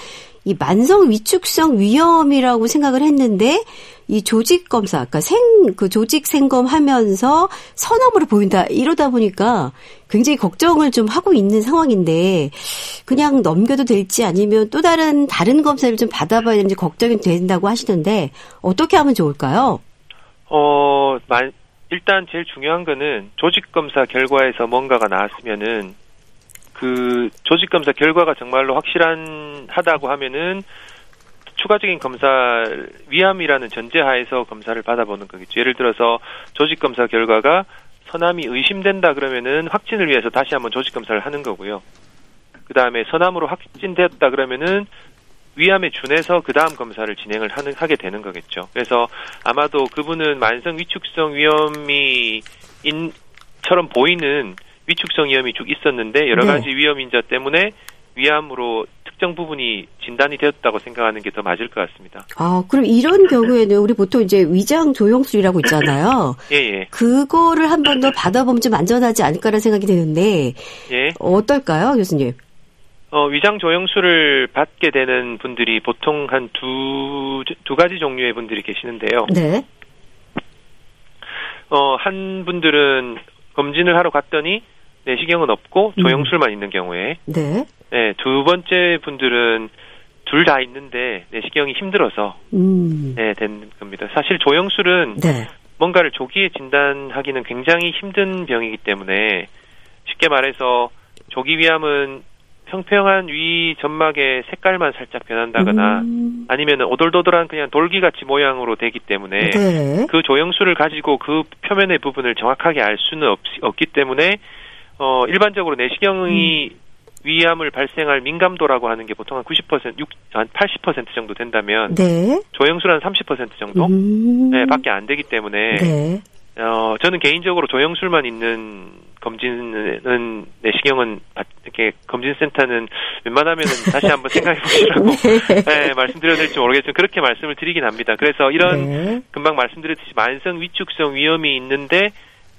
이 만성 위축성 위염이라고 생각을 했는데 이 조직 검사, 그러니까 생, 그 조직 생검 하면서 선암으로 보인다. 이러다 보니까 굉장히 걱정을 좀 하고 있는 상황인데 그냥 넘겨도 될지 아니면 또 다른, 다른 검사를 좀 받아봐야 되는지 걱정이 된다고 하시는데 어떻게 하면 좋을까요? 어, 일단 제일 중요한 거는 조직 검사 결과에서 뭔가가 나왔으면은 그 조직 검사 결과가 정말로 확실한 하다고 하면은 추가적인 검사 위암이라는 전제하에서 검사를 받아보는 거겠죠. 예를 들어서 조직 검사 결과가 선암이 의심된다 그러면은 확진을 위해서 다시 한번 조직 검사를 하는 거고요. 그 다음에 선암으로 확진되었다 그러면은 위암에 준해서 그 다음 검사를 진행을 하는 하게 되는 거겠죠. 그래서 아마도 그분은 만성 위축성 위험이 인 처럼 보이는 위축성 위험이 쭉 있었는데 여러 네. 가지 네. 위험 인자 때문에 위암으로 특정 부분이 진단이 되었다고 생각하는 게 더 맞을 것 같습니다. 아, 그럼 이런 경우에는 우리 보통 이제 위장 조영술이라고 있잖아요. 예, 예. 그거를 한 번 더 받아보면 좀 안전하지 않을까라는 생각이 드는데. 예. 어떨까요, 교수님? 어, 위장 조영술을 받게 되는 분들이 보통 한 두, 두 가지 종류의 분들이 계시는데요. 네. 어, 한 분들은 검진을 하러 갔더니 내시경은 없고 음. 조영술만 음. 있는 경우에. 네. 네, 두 번째 분들은 둘 다 있는데 내시경이 힘들어서 음. 네, 된 겁니다. 사실 조영술은 네. 뭔가를 조기에 진단하기는 굉장히 힘든 병이기 때문에 쉽게 말해서 조기 위암은 평평한 위 점막의 색깔만 살짝 변한다거나 음. 아니면 오돌도돌한 그냥 돌기같이 모양으로 되기 때문에 네. 그 조영술을 가지고 그 표면의 부분을 정확하게 알 수는 없, 없기 때문에 어 일반적으로 내시경이 음. 위암을 발생할 민감도라고 하는 게 보통 한 90%, 6, 한 80% 정도 된다면 네. 조영술은 30% 정도 음. 네, 밖에 안 되기 때문에 네. 어, 저는 개인적으로 조영술만 있는 검진은 내시경은 이렇게 검진센터는 웬만하면은 다시 한번 생각해 보시라고 네. 네, 말씀드려야 될지 모르겠지만 그렇게 말씀을 드리긴 합니다. 그래서 이런 네. 금방 말씀드렸듯이 만성 위축성 위험이 있는데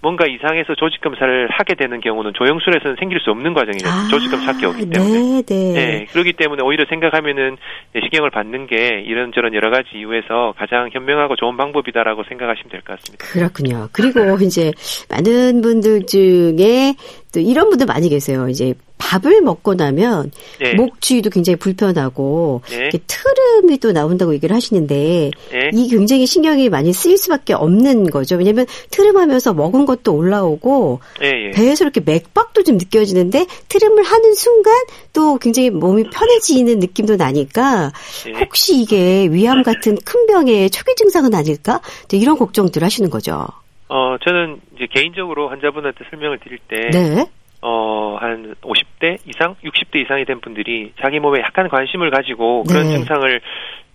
뭔가 이상해서 조직 검사를 하게 되는 경우는 조영술에서는 생길 수 없는 과정이죠. 아, 조직 검사 학기 없기 때문에. 네, 네. 네, 그렇기 때문에 오히려 생각하면은 내시경을 받는 게 이런저런 여러 가지 이유에서 가장 현명하고 좋은 방법이다라고 생각하시면 될 것 같습니다. 그렇군요. 그리고 이제 많은 분들 중에 또 이런 분들 많이 계세요. 이제 밥을 먹고 나면 네. 목 주위도 굉장히 불편하고 네. 트름이 또 나온다고 얘기를 하시는데 네. 이 굉장히 신경이 많이 쓰일 수밖에 없는 거죠. 왜냐하면 트름하면서 먹은 것도 올라오고 네, 예. 배에서 이렇게 맥박도 좀 느껴지는데 트름을 하는 순간 또 굉장히 몸이 편해지는 느낌도 나니까 네. 혹시 이게 위암 같은 큰 병의 초기 증상은 아닐까? 이런 걱정들 하시는 거죠. 어, 저는 이제 개인적으로 환자분한테 설명을 드릴 때, 네. 어, 한 50대 이상, 60대 이상이 된 분들이 자기 몸에 약간 관심을 가지고 그런 네. 증상을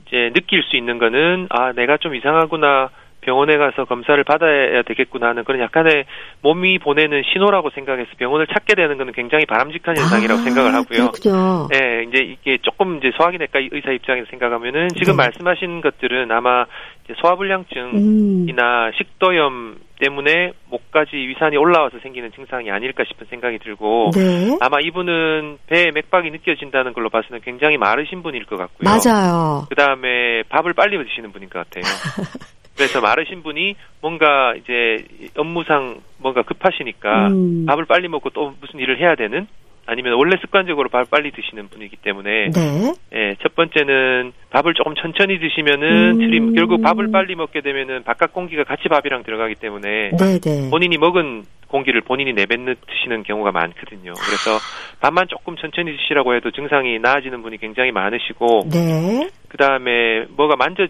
이제 느낄 수 있는 거는, 아, 내가 좀 이상하구나, 병원에 가서 검사를 받아야 되겠구나 하는 그런 약간의 몸이 보내는 신호라고 생각해서 병원을 찾게 되는 것은 굉장히 바람직한 현상이라고 아, 생각을 하고요. 그렇군요. 네, 이제 이게 조금 이제 소화기내과 의사 입장에서 생각하면은 지금 네. 말씀하신 것들은 아마 이제 음. 소화불량증이나 식도염 때문에 목까지 위산이 올라와서 생기는 증상이 아닐까 싶은 생각이 들고 네. 아마 이분은 배에 맥박이 느껴진다는 걸로 봐서는 굉장히 마르신 분일 것 같고요. 맞아요. 그 다음에 밥을 빨리 드시는 분인 것 같아요. 그래서 마르신 분이 뭔가 이제 업무상 뭔가 급하시니까 음. 밥을 빨리 먹고 또 무슨 일을 해야 되는 아니면 원래 습관적으로 밥을 빨리 드시는 분이기 때문에 네. 예, 첫 번째는 밥을 조금 천천히 드시면은 음. 트림 결국 밥을 빨리 먹게 되면은 바깥 공기가 같이 밥이랑 들어가기 때문에 네, 네. 본인이 먹은 공기를 본인이 내뱉는 드시는 경우가 많거든요. 그래서 밥만 조금 천천히 드시라고 해도 증상이 나아지는 분이 굉장히 많으시고 네. 그다음에 뭐가 만져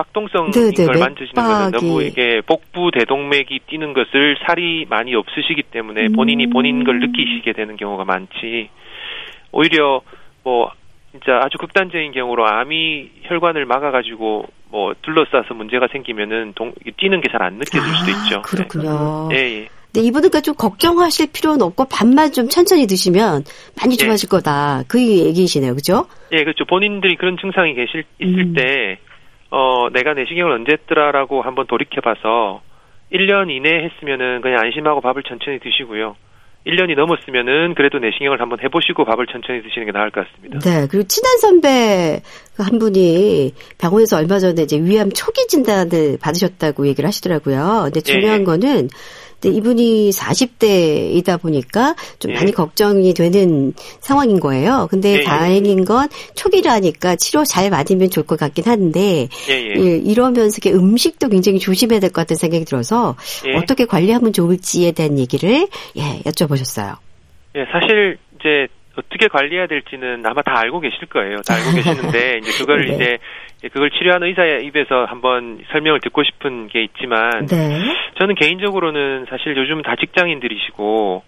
박동성인 네, 네, 걸 거는 맥박이. 너무 이게 복부 대동맥이 뛰는 것을 살이 많이 없으시기 때문에 음. 본인이 본인 걸 느끼시게 되는 경우가 많지 오히려 뭐 진짜 아주 극단적인 경우로 암이 혈관을 막아가지고 뭐 둘러싸서 문제가 생기면은 동, 뛰는 게 잘 안 느껴질 수도 아, 있죠. 그렇군요. 네. 예, 예. 네, 이분은 그러니까 좀 걱정하실 필요는 없고 밥만 좀 천천히 드시면 많이 예. 좋아질 거다. 그 얘기이시네요. 그죠? 예, 그렇죠. 본인들이 그런 증상이 계실 있을 음. 때, 어, 내가 내시경을 언제 했더라라고 한번 돌이켜봐서 1년 이내에 했으면은 그냥 안심하고 밥을 천천히 드시고요. 1년이 넘었으면은 그래도 내시경을 한번 해보시고 밥을 천천히 드시는 게 나을 것 같습니다. 네. 그리고 친한 선배 그한 분이 병원에서 얼마 전에 이제 위암 초기 진단을 받으셨다고 얘기를 하시더라고요. 근데 중요한 예. 거는 근데 이분이 40대이다 보니까 좀 예. 많이 걱정이 되는 상황인 거예요. 근데 예, 예. 다행인 건 초기라니까 치료 잘 받으면 좋을 것 같긴 한데 예, 이러면서 이렇게 음식도 굉장히 조심해야 될 것 같다는 생각이 들어서 예. 어떻게 관리하면 좋을지에 대한 얘기를 예, 여쭤보셨어요. 예, 사실 이제 어떻게 관리해야 될지는 아마 다 알고 계실 거예요. 다 알고 계시는데 이제 그걸 네. 이제 그걸 치료하는 의사의 입에서 한번 설명을 듣고 싶은 게 있지만 네. 저는 개인적으로는 사실 요즘 다 직장인들이시고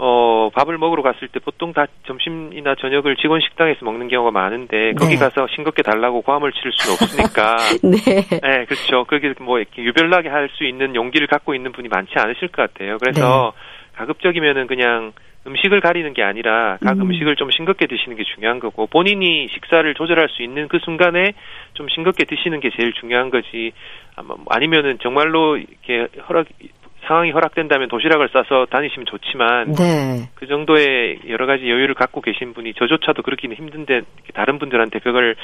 어 밥을 먹으러 갔을 때 보통 다 점심이나 저녁을 직원 식당에서 먹는 경우가 많은데 거기 네. 가서 싱겁게 달라고 고함을 치를 수는 없으니까 네. 네, 그렇죠. 그게 뭐 이렇게 유별나게 할 수 있는 용기를 갖고 있는 분이 많지 않으실 것 같아요. 그래서 가급적이면은 그냥 음식을 가리는 게 아니라 각 음. 음. 식을좀 싱겁게 드시는 게 중요한 거고 본인이 식사를 조절할 수 있는 그 순간에 좀 싱겁게 드시는 게 제일 중요한 거지. 아마 뭐 아니면은 정말로 이렇게 허락 상황이 허락된다면 도시락을 싸서 다니시면 좋지만 네. 그 정도의 여러 가지 여유를 갖고 계신 분이 저조차도 그렇기는 힘든데 다른 분들한테 그걸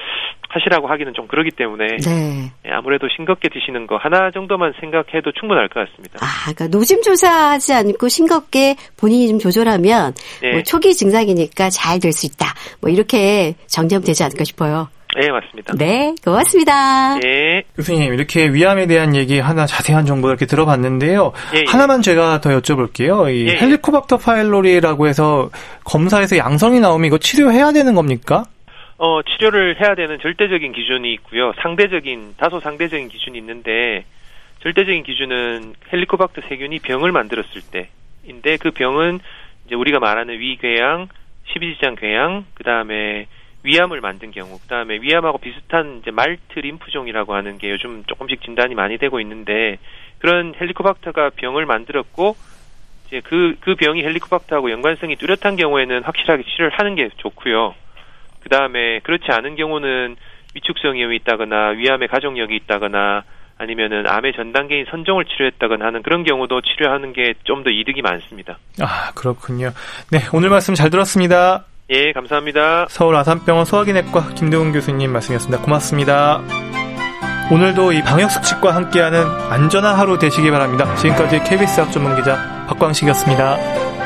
하시라고 하기는 좀 그러기 때문에 네. 예, 아무래도 싱겁게 드시는 거 하나 정도만 생각해도 충분할 것 같습니다. 아, 그러니까 노심 조사하지 않고 싱겁게 본인이 좀 조절하면 예. 뭐 초기 증상이니까 잘 될 수 있다. 뭐 이렇게 정리하면 되지 않을까 싶어요. 예, 맞습니다. 네, 고맙습니다. 예, 교수님 이렇게 위암에 대한 얘기 하나 자세한 정보 이렇게 들어봤는데요. 예, 예. 하나만 제가 더 여쭤볼게요. 이 예, 예. 헬리코박터 파일로리라고 해서 검사에서 양성이 나오면 이거 치료해야 되는 겁니까? 어, 치료를 해야 되는 절대적인 기준이 있고요. 상대적인, 다소 상대적인 기준이 있는데, 절대적인 기준은 헬리코박터 세균이 병을 만들었을 때인데, 그 병은 이제 우리가 말하는 위궤양, 십이지장 궤양, 그 다음에 위암을 만든 경우, 그 다음에 위암하고 비슷한 이제 말트 림프종이라고 하는 게 요즘 조금씩 진단이 많이 되고 있는데, 그런 헬리코박터가 병을 만들었고, 이제 그, 그 병이 헬리코박터하고 연관성이 뚜렷한 경우에는 확실하게 치료를 하는 게 좋고요. 그 다음에 그렇지 않은 경우는 위축성 위험이 있다거나 위암의 가족력이 있다거나 아니면은 암의 전 단계인 선종을 치료했다거나 하는 그런 경우도 치료하는 게 좀 더 이득이 많습니다. 아 그렇군요. 네 오늘 말씀 잘 들었습니다. 예, 감사합니다. 서울 아산병원 소화기내과 김대훈 교수님 말씀이었습니다. 고맙습니다. 오늘도 이 방역수칙과 함께하는 안전한 하루 되시기 바랍니다. 지금까지 KBS 학 전문기자 박광식이었습니다.